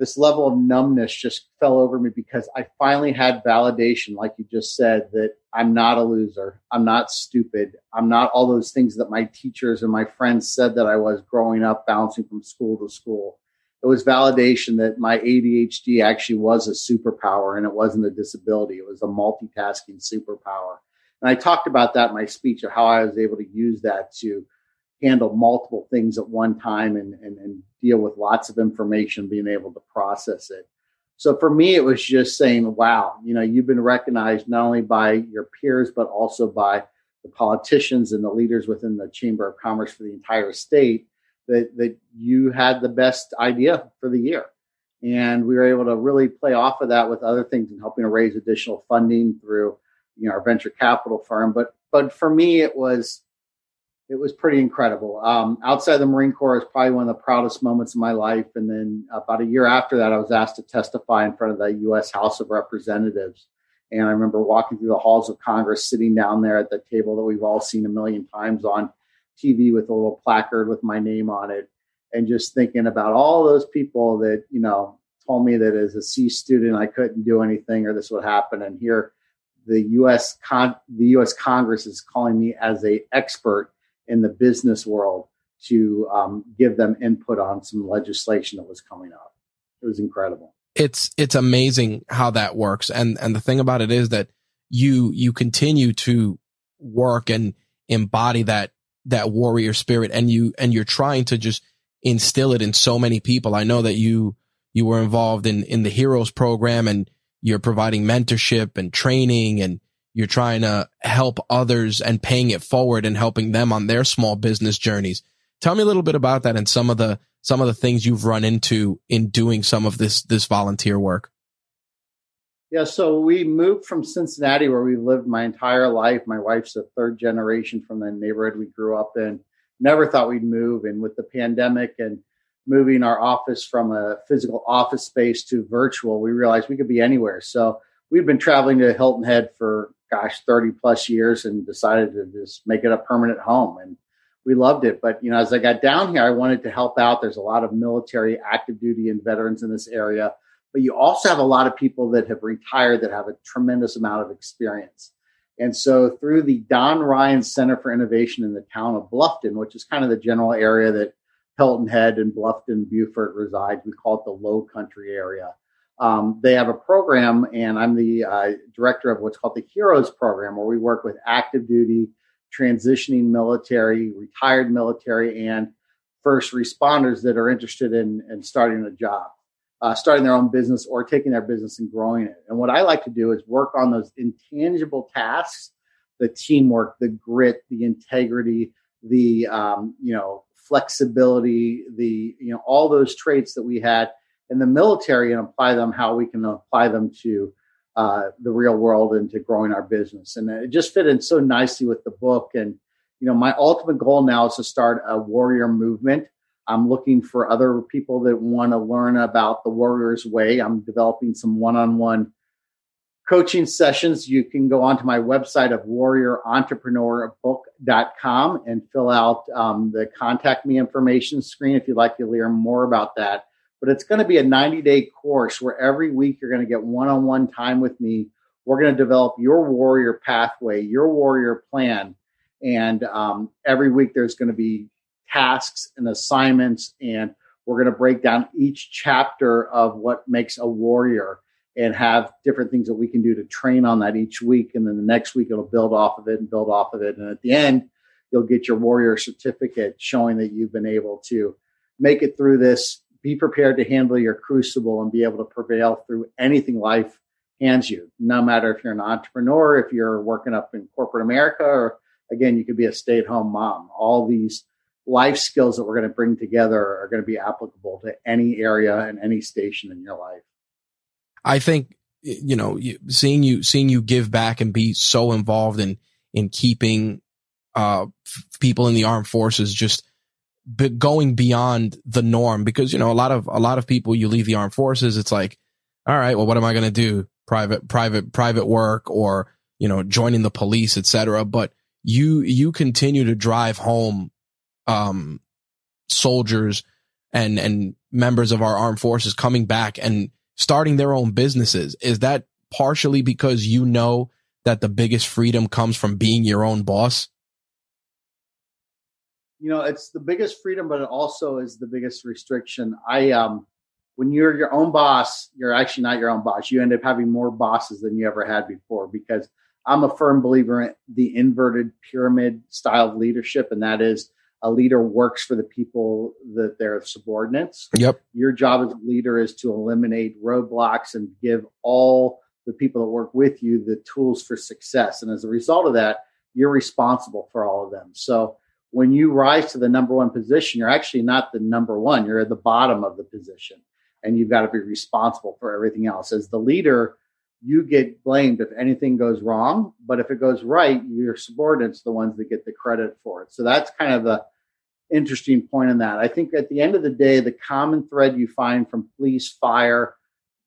this level of numbness just fell over me because I finally had validation, like you just said, that I'm not a loser. I'm not stupid. I'm not all those things that my teachers and my friends said that I was growing up, bouncing from school to school it was validation that my ADHD actually was a superpower and it wasn't a disability. It was a multitasking superpower. And I talked about that in my speech of how I was able to use that to handle multiple things at one time and, and, and deal with lots of information, being able to process it. So for me, it was just saying, wow, you know, you've been recognized not only by your peers, but also by the politicians and the leaders within the Chamber of Commerce for the entire state that, that you had the best idea for the year. And we were able to really play off of that with other things and helping to raise additional funding through, you know, our venture capital firm. But, but for me, it was, it was pretty incredible. Um, outside the Marine Corps is probably one of the proudest moments of my life. And then about a year after that, I was asked to testify in front of the U.S. House of Representatives. And I remember walking through the halls of Congress, sitting down there at the table that we've all seen a million times on TV with a little placard with my name on it, and just thinking about all those people that you know told me that as a C student I couldn't do anything or this would happen, and here the U.S. Con- the U.S. Congress is calling me as a expert in the business world to um, give them input on some legislation that was coming up. It was incredible. It's it's amazing how that works, and and the thing about it is that you you continue to work and embody that that warrior spirit, and you and you're trying to just instill it in so many people. I know that you you were involved in in the Heroes program, and you're providing mentorship and training and you're trying to help others and paying it forward and helping them on their small business journeys. Tell me a little bit about that and some of the some of the things you've run into in doing some of this this volunteer work. Yeah, so we moved from Cincinnati, where we lived my entire life. My wife's a third generation from the neighborhood we grew up in. Never thought we'd move, and with the pandemic and moving our office from a physical office space to virtual, we realized we could be anywhere. So we've been traveling to Hilton Head for gosh, 30 plus years and decided to just make it a permanent home. And we loved it. But, you know, as I got down here, I wanted to help out. There's a lot of military, active duty, and veterans in this area. But you also have a lot of people that have retired that have a tremendous amount of experience. And so through the Don Ryan Center for Innovation in the town of Bluffton, which is kind of the general area that Hilton Head and Bluffton, Beaufort resides, we call it the low country area. Um, they have a program, and I'm the uh, director of what's called the Heroes Program, where we work with active duty, transitioning military, retired military, and first responders that are interested in, in starting a job, uh, starting their own business, or taking their business and growing it. And what I like to do is work on those intangible tasks the teamwork, the grit, the integrity, the um, you know flexibility, the you know all those traits that we had in the military and apply them how we can apply them to uh, the real world and to growing our business. And it just fit in so nicely with the book. And, you know, my ultimate goal now is to start a warrior movement. I'm looking for other people that want to learn about the warrior's way. I'm developing some one on one coaching sessions. You can go onto my website of warriorentrepreneurbook.com and fill out um, the contact me information screen if you'd like to learn more about that but it's going to be a 90 day course where every week you're going to get one on one time with me. We're going to develop your warrior pathway, your warrior plan. And um, every week there's going to be tasks and assignments, and we're going to break down each chapter of what makes a warrior and have different things that we can do to train on that each week. And then the next week it'll build off of it and build off of it. And at the end, you'll get your warrior certificate showing that you've been able to make it through this be prepared to handle your crucible and be able to prevail through anything life hands you, no matter if you're an entrepreneur, if you're working up in corporate America, or again, you could be a stay at home mom. All these life skills that we're going to bring together are going to be applicable to any area and any station in your life. I think, you know, seeing you, seeing you give back and be so involved in, in keeping, uh, people in the armed forces just but going beyond the norm because you know a lot of a lot of people you leave the armed forces it's like all right well what am i going to do? Private private private work or you know joining the police etc but you you continue to drive home um soldiers and and members of our armed forces coming back and starting their own businesses. Is that partially because you know that the biggest freedom comes from being your own boss you know, it's the biggest freedom, but it also is the biggest restriction. I, um, when you're your own boss, you're actually not your own boss. You end up having more bosses than you ever had before because I'm a firm believer in the inverted pyramid style of leadership. And that is a leader works for the people that they're subordinates. Yep. Your job as a leader is to eliminate roadblocks and give all the people that work with you the tools for success. And as a result of that, you're responsible for all of them. So when you rise to the number one position, you're actually not the number one, you're at the bottom of the position. And you've got to be responsible for everything else. As the leader, you get blamed if anything goes wrong. But if it goes right, your subordinates the ones that get the credit for it. So that's kind of the interesting point in that. I think at the end of the day, the common thread you find from police, fire,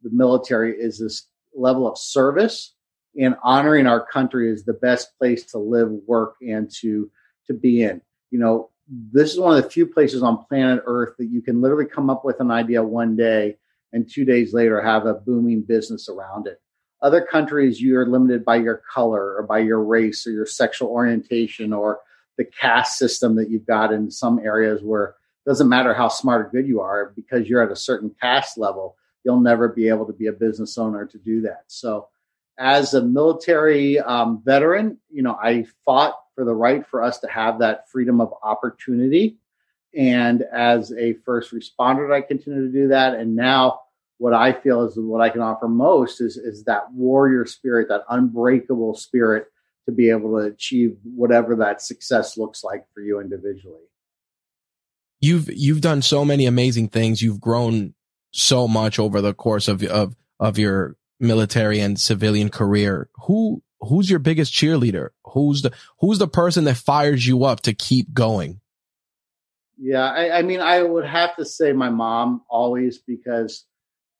the military is this level of service and honoring our country is the best place to live, work, and to to be in. You know, this is one of the few places on planet Earth that you can literally come up with an idea one day and two days later have a booming business around it. Other countries, you are limited by your color or by your race or your sexual orientation or the caste system that you've got in some areas where it doesn't matter how smart or good you are because you're at a certain caste level, you'll never be able to be a business owner to do that. So, as a military um, veteran, you know, I fought for the right for us to have that freedom of opportunity. And as a first responder, I continue to do that. And now what I feel is what I can offer most is is that warrior spirit, that unbreakable spirit to be able to achieve whatever that success looks like for you individually. You've you've done so many amazing things. You've grown so much over the course of of of your military and civilian career. Who who's your biggest cheerleader? Who's the who's the person that fires you up to keep going? Yeah, I, I mean, I would have to say my mom always because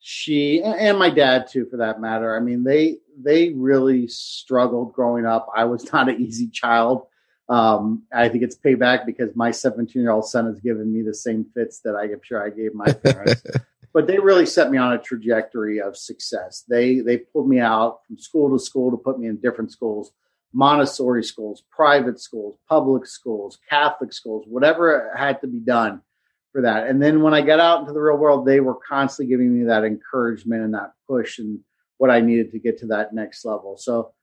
she and my dad too for that matter i mean they they really struggled growing up i was not an easy child um, i think it's payback because my 17 year old son has given me the same fits that i'm sure i gave my parents but they really set me on a trajectory of success they they pulled me out from school to school to put me in different schools montessori schools private schools public schools catholic schools whatever had to be done for that. And then when I got out into the real world, they were constantly giving me that encouragement and that push and what I needed to get to that next level. So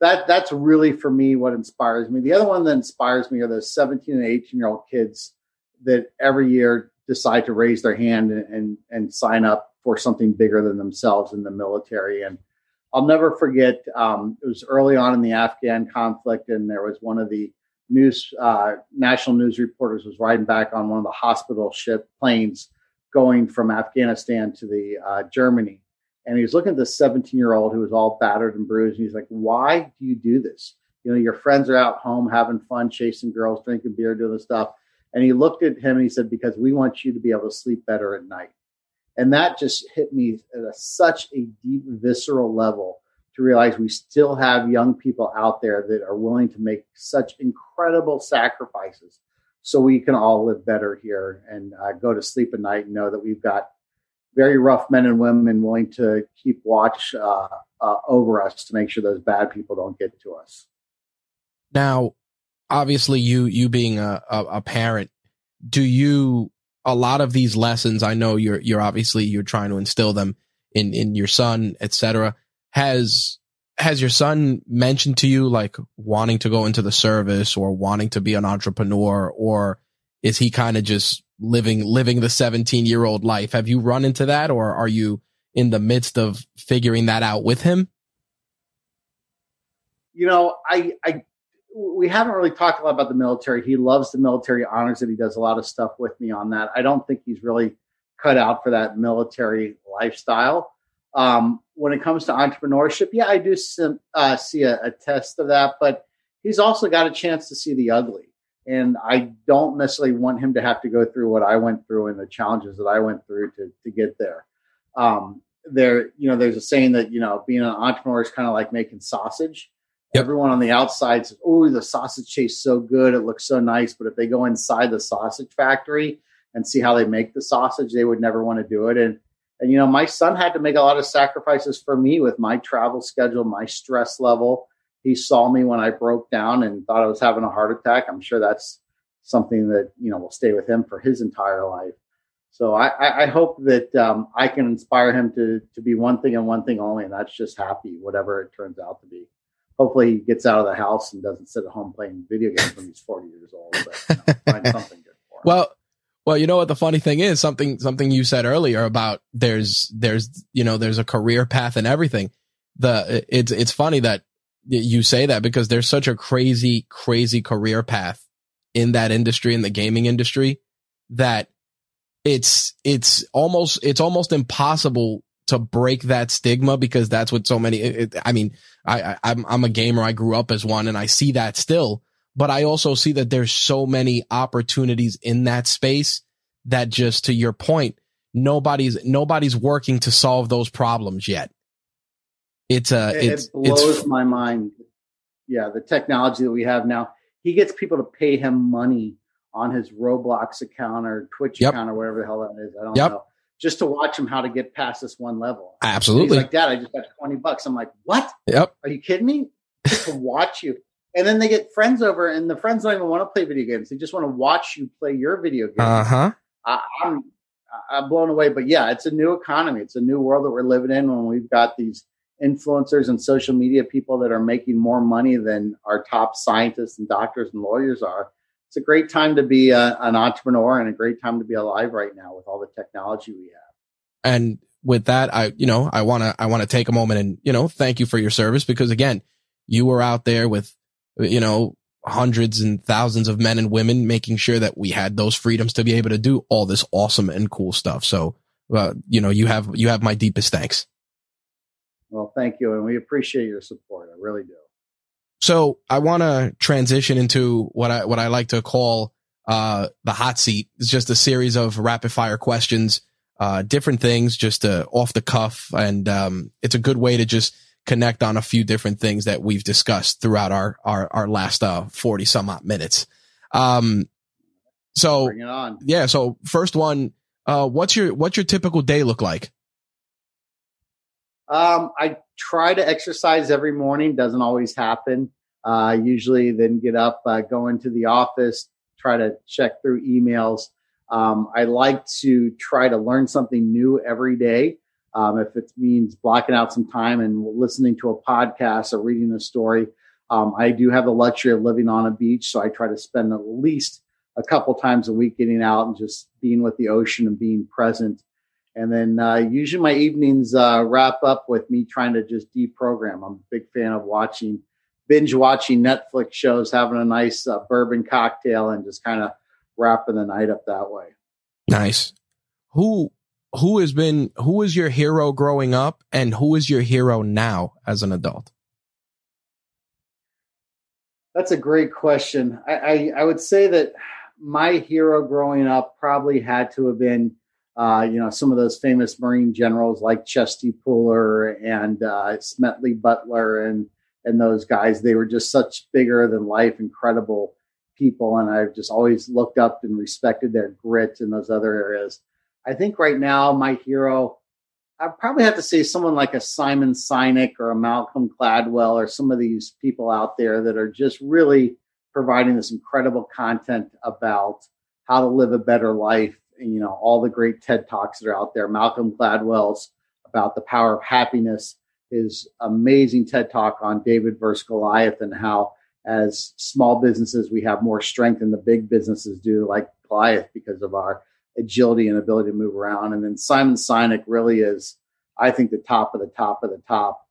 that that's really for me what inspires me. The other one that inspires me are those 17 and 18 year old kids that every year decide to raise their hand and, and, sign up for something bigger than themselves in the military. And I'll never forget. Um, it was early on in the Afghan conflict, and there was one of the news uh, national news reporters was riding back on one of the hospital ship planes going from Afghanistan to the uh, Germany, and he was looking at this 17 year old who was all battered and bruised, and he's like, "Why do you do this? You know, your friends are out home having fun, chasing girls, drinking beer, doing this stuff." And he looked at him and he said, "Because we want you to be able to sleep better at night." And that just hit me at a, such a deep, visceral level to realize we still have young people out there that are willing to make such incredible sacrifices so we can all live better here and uh, go to sleep at night and know that we've got very rough men and women willing to keep watch uh, uh, over us to make sure those bad people don't get to us. Now, obviously, you you being a, a, a parent, do you a lot of these lessons? I know you're you're obviously you're trying to instill them in in your son, etc has has your son mentioned to you like wanting to go into the service or wanting to be an entrepreneur or is he kind of just living living the 17 year old life have you run into that or are you in the midst of figuring that out with him you know i i we haven't really talked a lot about the military he loves the military honors it he does a lot of stuff with me on that i don't think he's really cut out for that military lifestyle um, when it comes to entrepreneurship, yeah, I do uh, see a, a, test of that, but he's also got a chance to see the ugly. And I don't necessarily want him to have to go through what I went through and the challenges that I went through to, to get there. Um, there, you know, there's a saying that, you know, being an entrepreneur is kind of like making sausage. Yep. Everyone on the outside says, Oh, the sausage tastes so good. It looks so nice. But if they go inside the sausage factory and see how they make the sausage, they would never want to do it. And and, you know, my son had to make a lot of sacrifices for me with my travel schedule, my stress level. He saw me when I broke down and thought I was having a heart attack. I'm sure that's something that, you know, will stay with him for his entire life. So I, I hope that um, I can inspire him to, to be one thing and one thing only, and that's just happy, whatever it turns out to be. Hopefully he gets out of the house and doesn't sit at home playing video games when he's 40 years old. But you know, find something good for him. Well, well, you know what the funny thing is something something you said earlier about there's there's you know there's a career path and everything. The it's it's funny that you say that because there's such a crazy crazy career path in that industry in the gaming industry that it's it's almost it's almost impossible to break that stigma because that's what so many it, I mean I, I I'm I'm a gamer I grew up as one and I see that still but I also see that there's so many opportunities in that space that just to your point, nobody's nobody's working to solve those problems yet. It's uh, a it, it's it blows it's, my mind. Yeah, the technology that we have now. He gets people to pay him money on his Roblox account or Twitch Yep. account or whatever the hell that is. I don't Yep. know. Just to watch him how to get past this one level. absolutely. He's like, Dad, I just got 20 bucks. I'm like, what? yep. Are you kidding me? Just to watch you. And then they get friends over, and the friends don't even want to play video games. They just want to watch you play your video games. Uh huh. I'm I'm blown away. But yeah, it's a new economy. It's a new world that we're living in when we've got these influencers and social media people that are making more money than our top scientists and doctors and lawyers are. It's a great time to be a, an entrepreneur and a great time to be alive right now with all the technology we have. And with that, I you know I want to I want to take a moment and you know thank you for your service because again, you were out there with you know hundreds and thousands of men and women making sure that we had those freedoms to be able to do all this awesome and cool stuff. So, uh, you know, you have you have my deepest thanks. Well, thank you, and we appreciate your support. I really do. So I want to transition into what I what I like to call uh, the hot seat. It's just a series of rapid fire questions, uh, different things, just uh, off the cuff, and um, it's a good way to just connect on a few different things that we've discussed throughout our our, our last uh, forty some odd minutes. Um, so Bring it on. yeah, so first one, uh, what's your what's your typical day look like? Um, I try to exercise every morning. Doesn't always happen. Uh, usually then get up, uh, go into the office, try to check through emails. Um, I like to try to learn something new every day. Um, if it means blocking out some time and listening to a podcast or reading a story, um, I do have the luxury of living on a beach, so I try to spend at least a couple times a week getting out and just being with the ocean and being present. And then uh, usually my evenings uh, wrap up with me trying to just deprogram. I'm a big fan of watching, binge watching Netflix shows, having a nice uh, bourbon cocktail, and just kind of wrapping the night up that way. Nice. Who who has been who is your hero growing up, and who is your hero now as an adult? That's a great question. I, I, I would say that my hero growing up probably had to have been, uh, you know, some of those famous Marine generals like Chesty Puller and uh, Smedley Butler and and those guys. They were just such bigger than life, incredible people, and I've just always looked up and respected their grit in those other areas. I think right now my hero I probably have to say someone like a Simon Sinek or a Malcolm Gladwell or some of these people out there that are just really providing this incredible content about how to live a better life. You know, all the great TED Talks that are out there. Malcolm Gladwell's about the power of happiness, his amazing TED Talk on David versus Goliath and how as small businesses, we have more strength than the big businesses do, like Goliath, because of our agility and ability to move around. And then Simon Sinek really is, I think, the top of the top of the top.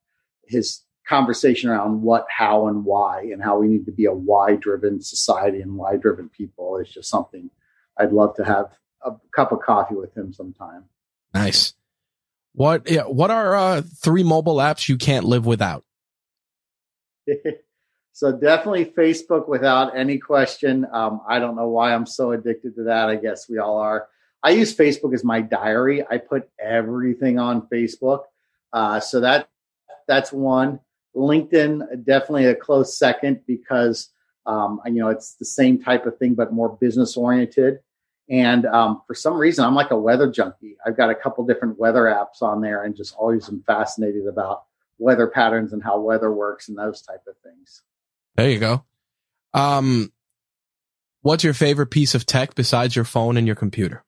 His conversation around what, how, and why, and how we need to be a why driven society and why driven people is just something I'd love to have a cup of coffee with him sometime. Nice. What yeah, what are uh, three mobile apps you can't live without? so definitely Facebook without any question. Um, I don't know why I'm so addicted to that. I guess we all are. I use Facebook as my diary. I put everything on Facebook. Uh, so that that's one. LinkedIn definitely a close second because um, you know it's the same type of thing but more business oriented. And um, for some reason, I'm like a weather junkie. I've got a couple different weather apps on there, and just always am fascinated about weather patterns and how weather works and those type of things. There you go. Um, what's your favorite piece of tech besides your phone and your computer?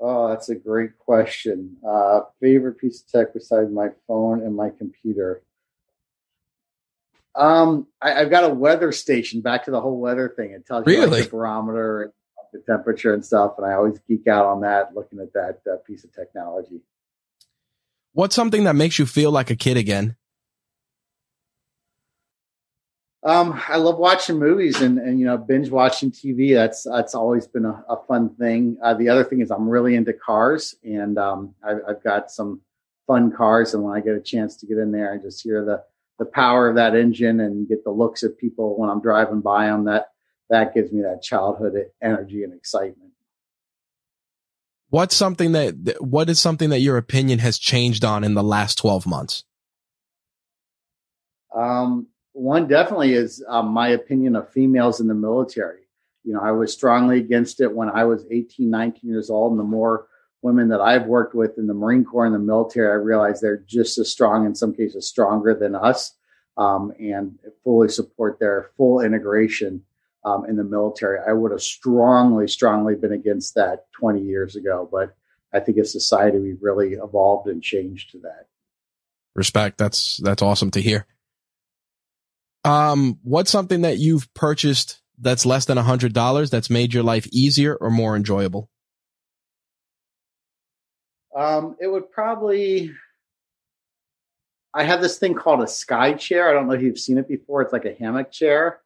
Oh, that's a great question. Uh, favorite piece of tech besides my phone and my computer. Um, I, have got a weather station. Back to the whole weather thing. It tells you like, the barometer and the temperature and stuff. And I always geek out on that, looking at that uh, piece of technology. What's something that makes you feel like a kid again? Um, I love watching movies and, and you know binge watching TV. That's that's always been a, a fun thing. Uh, the other thing is I'm really into cars, and um, I've, I've got some fun cars. And when I get a chance to get in there and just hear the the power of that engine and get the looks of people when I'm driving by them, that that gives me that childhood energy and excitement. What's something that what is something that your opinion has changed on in the last 12 months? Um, one definitely is um, my opinion of females in the military. You know, I was strongly against it when I was 18, 19 years old. And the more women that I've worked with in the Marine Corps and the military, I realize they're just as strong, in some cases, stronger than us, um, and fully support their full integration um, in the military. I would have strongly, strongly been against that 20 years ago. But I think as society, we've really evolved and changed to that. Respect. That's that's awesome to hear. Um, what's something that you've purchased that's less than a hundred dollars that's made your life easier or more enjoyable? Um, it would probably. I have this thing called a sky chair. I don't know if you've seen it before. It's like a hammock chair.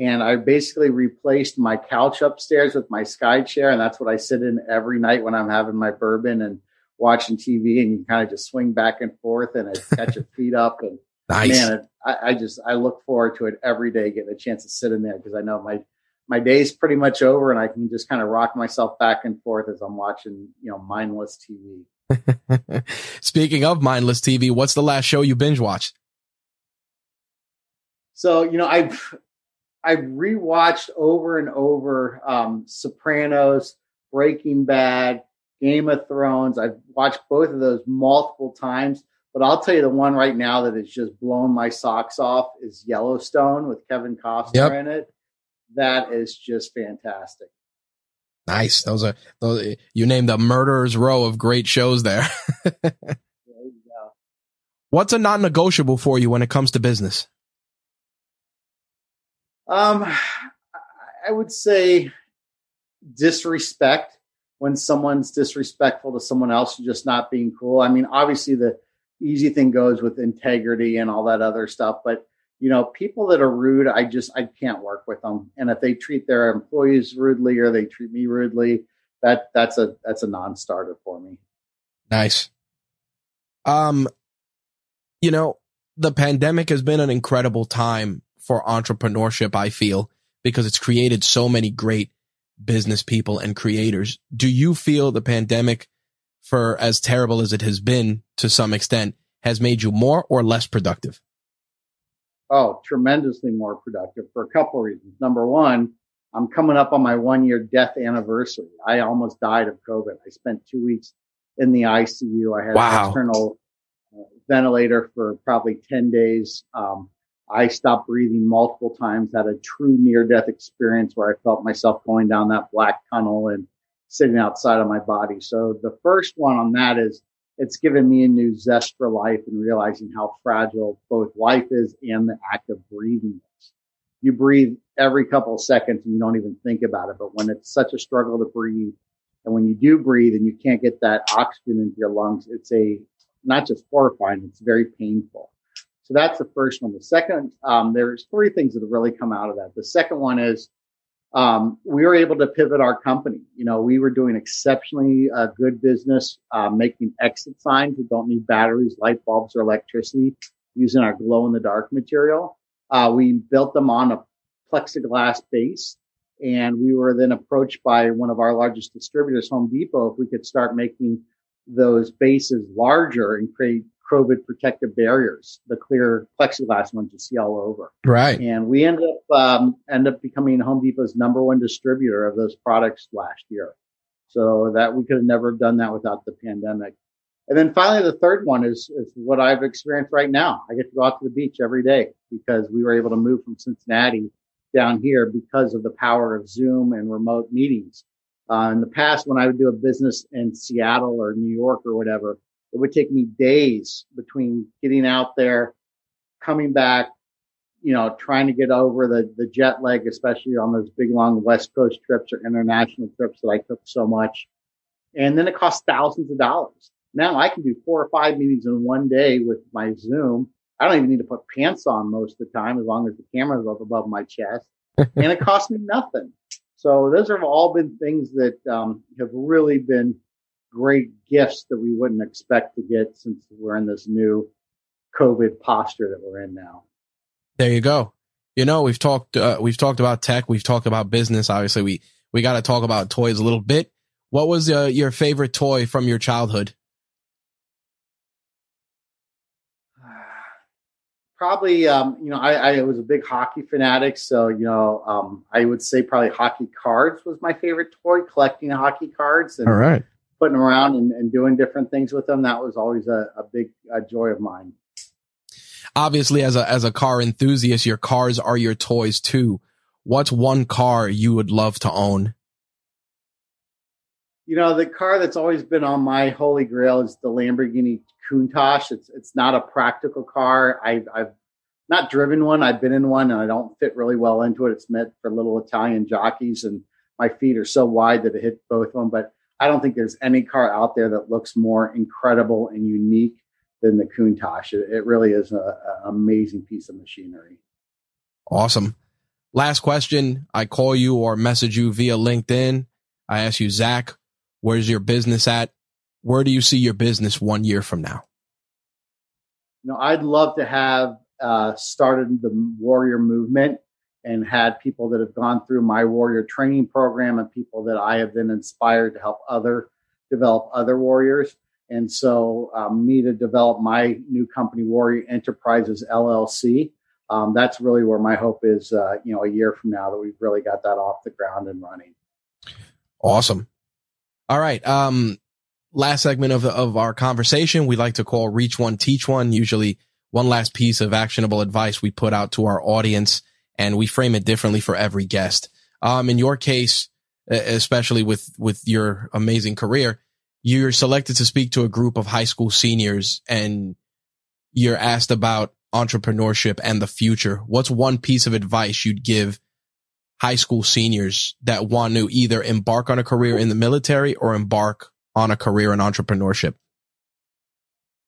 And I basically replaced my couch upstairs with my sky chair. And that's what I sit in every night when I'm having my bourbon and watching TV. And you kind of just swing back and forth and I catch your feet up. And nice. man, I, I just I look forward to it every day, getting a chance to sit in there because I know my my day's pretty much over, and I can just kind of rock myself back and forth as I'm watching you know mindless TV. Speaking of mindless TV, what's the last show you binge watched? So you know I've I've rewatched over and over um, Sopranos, Breaking Bad, Game of Thrones. I've watched both of those multiple times. But I'll tell you the one right now that has just blown my socks off is Yellowstone with Kevin Costner yep. in it. That is just fantastic. Nice. Those are those. You named a murderer's row of great shows there. there What's a non-negotiable for you when it comes to business? Um, I would say disrespect when someone's disrespectful to someone else, just not being cool. I mean, obviously the easy thing goes with integrity and all that other stuff. But you know, people that are rude, I just I can't work with them. And if they treat their employees rudely or they treat me rudely, that that's a that's a non-starter for me. Nice. Um, you know, the pandemic has been an incredible time for entrepreneurship. I feel because it's created so many great business people and creators. Do you feel the pandemic for as terrible as it has been to some extent, has made you more or less productive? Oh, tremendously more productive for a couple of reasons. Number one, I'm coming up on my one year death anniversary. I almost died of COVID. I spent two weeks in the ICU. I had wow. an external uh, ventilator for probably 10 days. Um, I stopped breathing multiple times, had a true near death experience where I felt myself going down that black tunnel and sitting outside of my body. So the first one on that is it's given me a new zest for life and realizing how fragile both life is and the act of breathing is. You breathe every couple of seconds and you don't even think about it. But when it's such a struggle to breathe and when you do breathe and you can't get that oxygen into your lungs, it's a not just horrifying, it's very painful. So that's the first one. The second, um, there's three things that have really come out of that. The second one is um, we were able to pivot our company. You know, we were doing exceptionally uh, good business, uh, making exit signs that don't need batteries, light bulbs, or electricity using our glow in the dark material. Uh, we built them on a plexiglass base. And we were then approached by one of our largest distributors, Home Depot, if we could start making those bases larger and create COVID protective barriers, the clear plexiglass ones you see all over. Right. And we ended up um, end up becoming Home Depot's number one distributor of those products last year. So that we could have never done that without the pandemic. And then finally, the third one is, is what I've experienced right now. I get to go out to the beach every day because we were able to move from Cincinnati down here because of the power of Zoom and remote meetings. Uh, in the past, when I would do a business in Seattle or New York or whatever, it would take me days between getting out there, coming back, you know, trying to get over the, the jet lag, especially on those big long West Coast trips or international trips that I took so much. And then it costs thousands of dollars. Now I can do four or five meetings in one day with my Zoom. I don't even need to put pants on most of the time as long as the camera's up above my chest and it costs me nothing. So those have all been things that um, have really been great gifts that we wouldn't expect to get since we're in this new COVID posture that we're in now. There you go. You know, we've talked, uh, we've talked about tech. We've talked about business. Obviously, we, we got to talk about toys a little bit. What was uh, your favorite toy from your childhood? Probably, um, you know, I, I, was a big hockey fanatic, so you know, um, I would say probably hockey cards was my favorite toy. Collecting hockey cards and all right, putting them around and, and doing different things with them. That was always a, a big a joy of mine obviously as a as a car enthusiast, your cars are your toys too. What's one car you would love to own? You know, the car that's always been on my holy grail is the Lamborghini Countach. It's it's not a practical car. I've I've not driven one. I've been in one, and I don't fit really well into it. It's meant for little Italian jockeys, and my feet are so wide that it hit both of them. But I don't think there's any car out there that looks more incredible and unique than the Countach. It, it really is an amazing piece of machinery. Awesome. Last question. I call you or message you via LinkedIn. I ask you, Zach, where's your business at? Where do you see your business one year from now? You know, I'd love to have uh, started the warrior movement and had people that have gone through my warrior training program and people that I have been inspired to help other develop other warriors. And so, um, me to develop my new company, Warrior Enterprises LLC, um, that's really where my hope is, uh, you know, a year from now that we've really got that off the ground and running. Awesome. All right. Um, last segment of, of our conversation, we like to call reach one, teach one, usually one last piece of actionable advice we put out to our audience and we frame it differently for every guest. Um, in your case, especially with, with your amazing career, you're selected to speak to a group of high school seniors and you're asked about entrepreneurship and the future. What's one piece of advice you'd give high school seniors that want to either embark on a career in the military or embark on a career in entrepreneurship?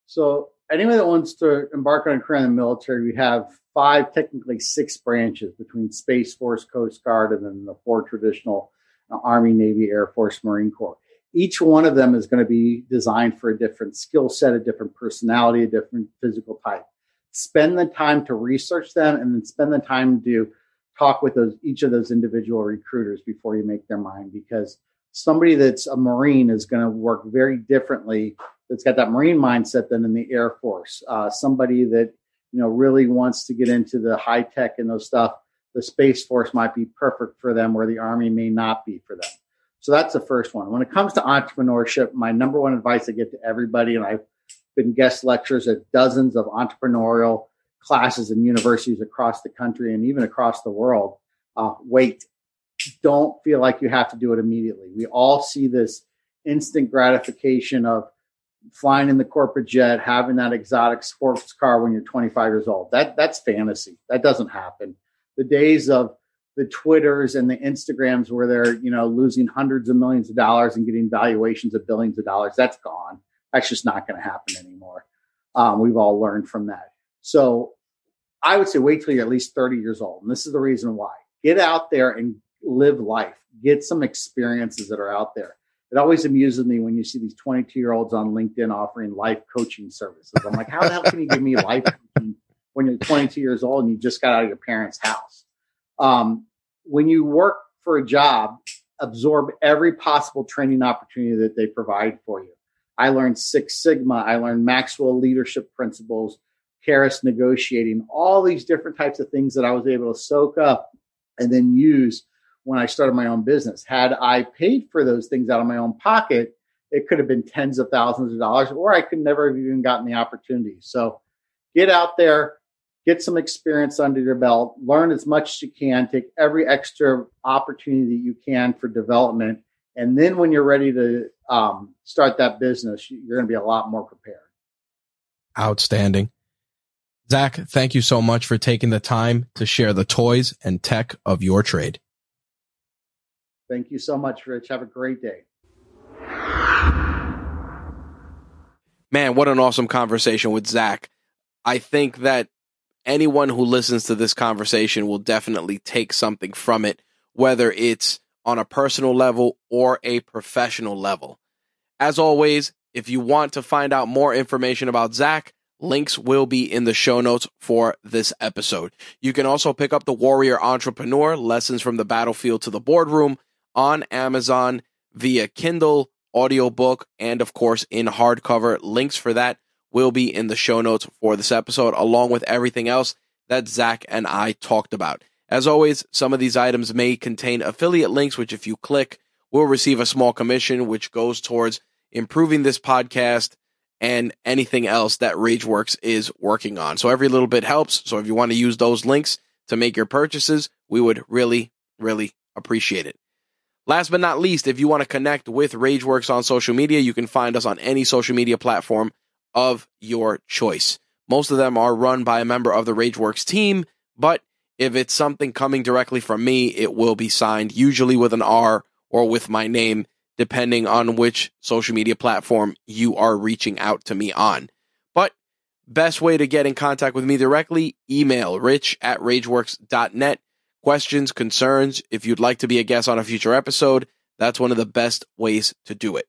So anyone that wants to embark on a career in the military, we have five, technically six branches between Space Force, Coast Guard, and then the four traditional uh, Army, Navy, Air Force, Marine Corps each one of them is going to be designed for a different skill set, a different personality, a different physical type. Spend the time to research them and then spend the time to talk with those each of those individual recruiters before you make their mind because somebody that's a marine is going to work very differently that's got that marine mindset than in the air force uh, somebody that you know really wants to get into the high tech and those stuff the space force might be perfect for them where the army may not be for them so that's the first one. When it comes to entrepreneurship, my number one advice I get to everybody, and I've been guest lectures at dozens of entrepreneurial classes and universities across the country and even across the world. Uh, wait, don't feel like you have to do it immediately. We all see this instant gratification of flying in the corporate jet, having that exotic sports car when you're 25 years old. That that's fantasy. That doesn't happen. The days of the Twitters and the Instagrams where they're, you know, losing hundreds of millions of dollars and getting valuations of billions of dollars. That's gone. That's just not going to happen anymore. Um, we've all learned from that. So I would say wait till you're at least 30 years old. And this is the reason why. Get out there and live life. Get some experiences that are out there. It always amuses me when you see these 22 year olds on LinkedIn offering life coaching services. I'm like, how the hell can you give me life coaching when you're 22 years old and you just got out of your parents' house? Um, when you work for a job, absorb every possible training opportunity that they provide for you. I learned Six Sigma. I learned Maxwell leadership principles, Karrass negotiating, all these different types of things that I was able to soak up and then use when I started my own business. Had I paid for those things out of my own pocket, it could have been tens of thousands of dollars, or I could never have even gotten the opportunity. So get out there, get some experience under your belt, learn as much as you can, take every extra opportunity that you can for development. And then when you're ready to um, start that business, you're going to be a lot more prepared. Outstanding. Zach, thank you so much for taking the time to share the toys and tech of your trade. Thank you so much, Rich. Have a great day. Man, what an awesome conversation with Zach. I think that anyone who listens to this conversation will definitely take something from it, whether it's on a personal level or a professional level. As always, if you want to find out more information about Zach, links will be in the show notes for this episode. You can also pick up The Warrior Entrepreneur Lessons from the Battlefield to the Boardroom on Amazon via Kindle, audiobook, and of course in hardcover. Links for that will be in the show notes for this episode, along with everything else that Zach and I talked about. As always, some of these items may contain affiliate links, which if you click, will receive a small commission, which goes towards improving this podcast and anything else that RageWorks is working on. So every little bit helps. So if you want to use those links to make your purchases, we would really, really appreciate it. Last but not least, if you want to connect with RageWorks on social media, you can find us on any social media platform of your choice. Most of them are run by a member of the RageWorks team, but if it's something coming directly from me, it will be signed usually with an R or with my name, depending on which social media platform you are reaching out to me on. But best way to get in contact with me directly, email rich at rageworks.net. Questions, concerns, if you'd like to be a guest on a future episode, that's one of the best ways to do it.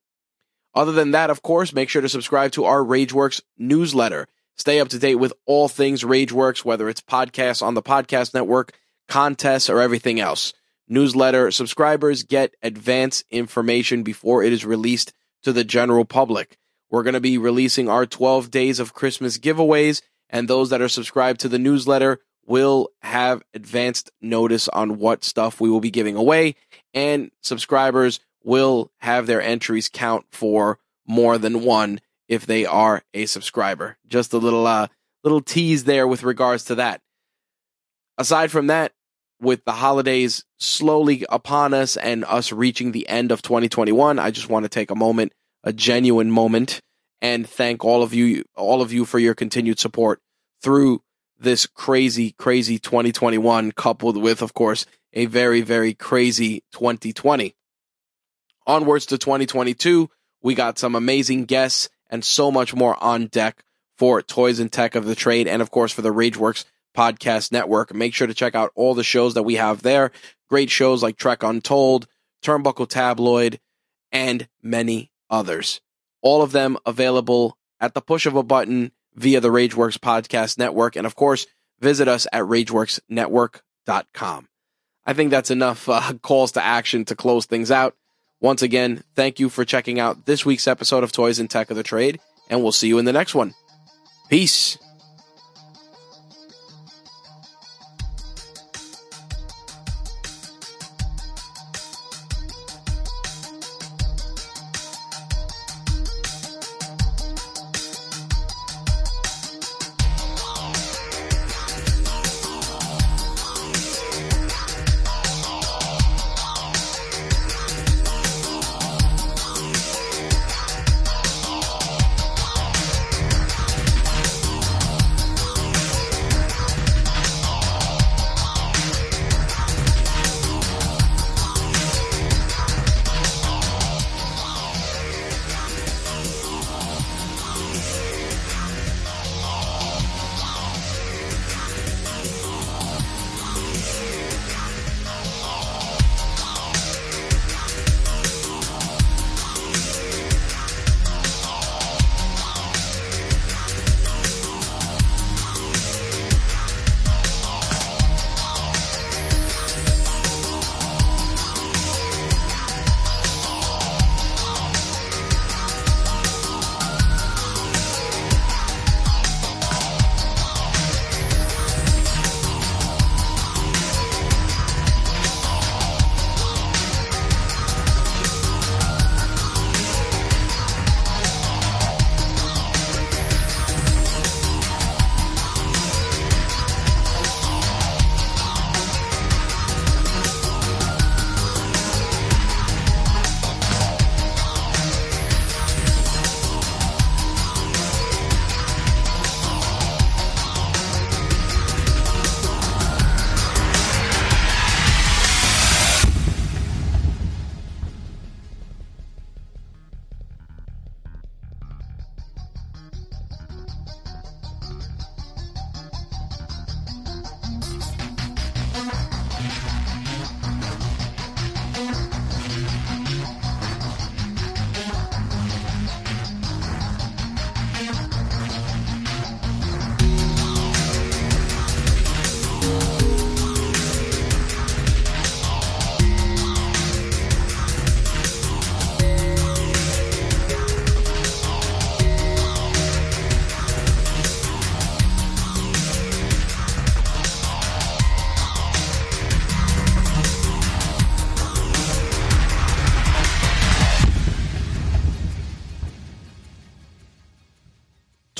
Other than that, of course, make sure to subscribe to our RageWorks newsletter. Stay up to date with all things RageWorks, whether it's podcasts on the podcast network, contests, or everything else. Newsletter subscribers get advance information before it is released to the general public. We're going to be releasing our 12 days of Christmas giveaways, and those that are subscribed to the newsletter will have advanced notice on what stuff we will be giving away, and subscribers will have their entries count for more than one if they are a subscriber. Just a little uh little tease there with regards to that. Aside from that, with the holidays slowly upon us and us reaching the end of 2021, I just want to take a moment, a genuine moment and thank all of you all of you for your continued support through this crazy crazy 2021 coupled with of course a very very crazy 2020 onwards to 2022. We got some amazing guests and so much more on deck for Toys and Tech of the Trade and, of course, for the Rageworks Podcast Network. Make sure to check out all the shows that we have there. Great shows like Trek Untold, Turnbuckle Tabloid, and many others. All of them available at the push of a button via the Rageworks Podcast Network. And, of course, visit us at RageWorksNetwork.com. I think that's enough uh, calls to action to close things out. Once again, thank you for checking out this week's episode of Toys and Tech of the Trade, and we'll see you in the next one. Peace.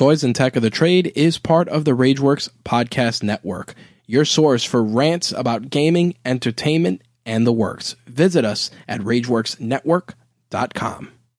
Toys and Tech of the Trade is part of the Rageworks Podcast Network, your source for rants about gaming, entertainment, and the works. Visit us at RageWorksNetwork.com.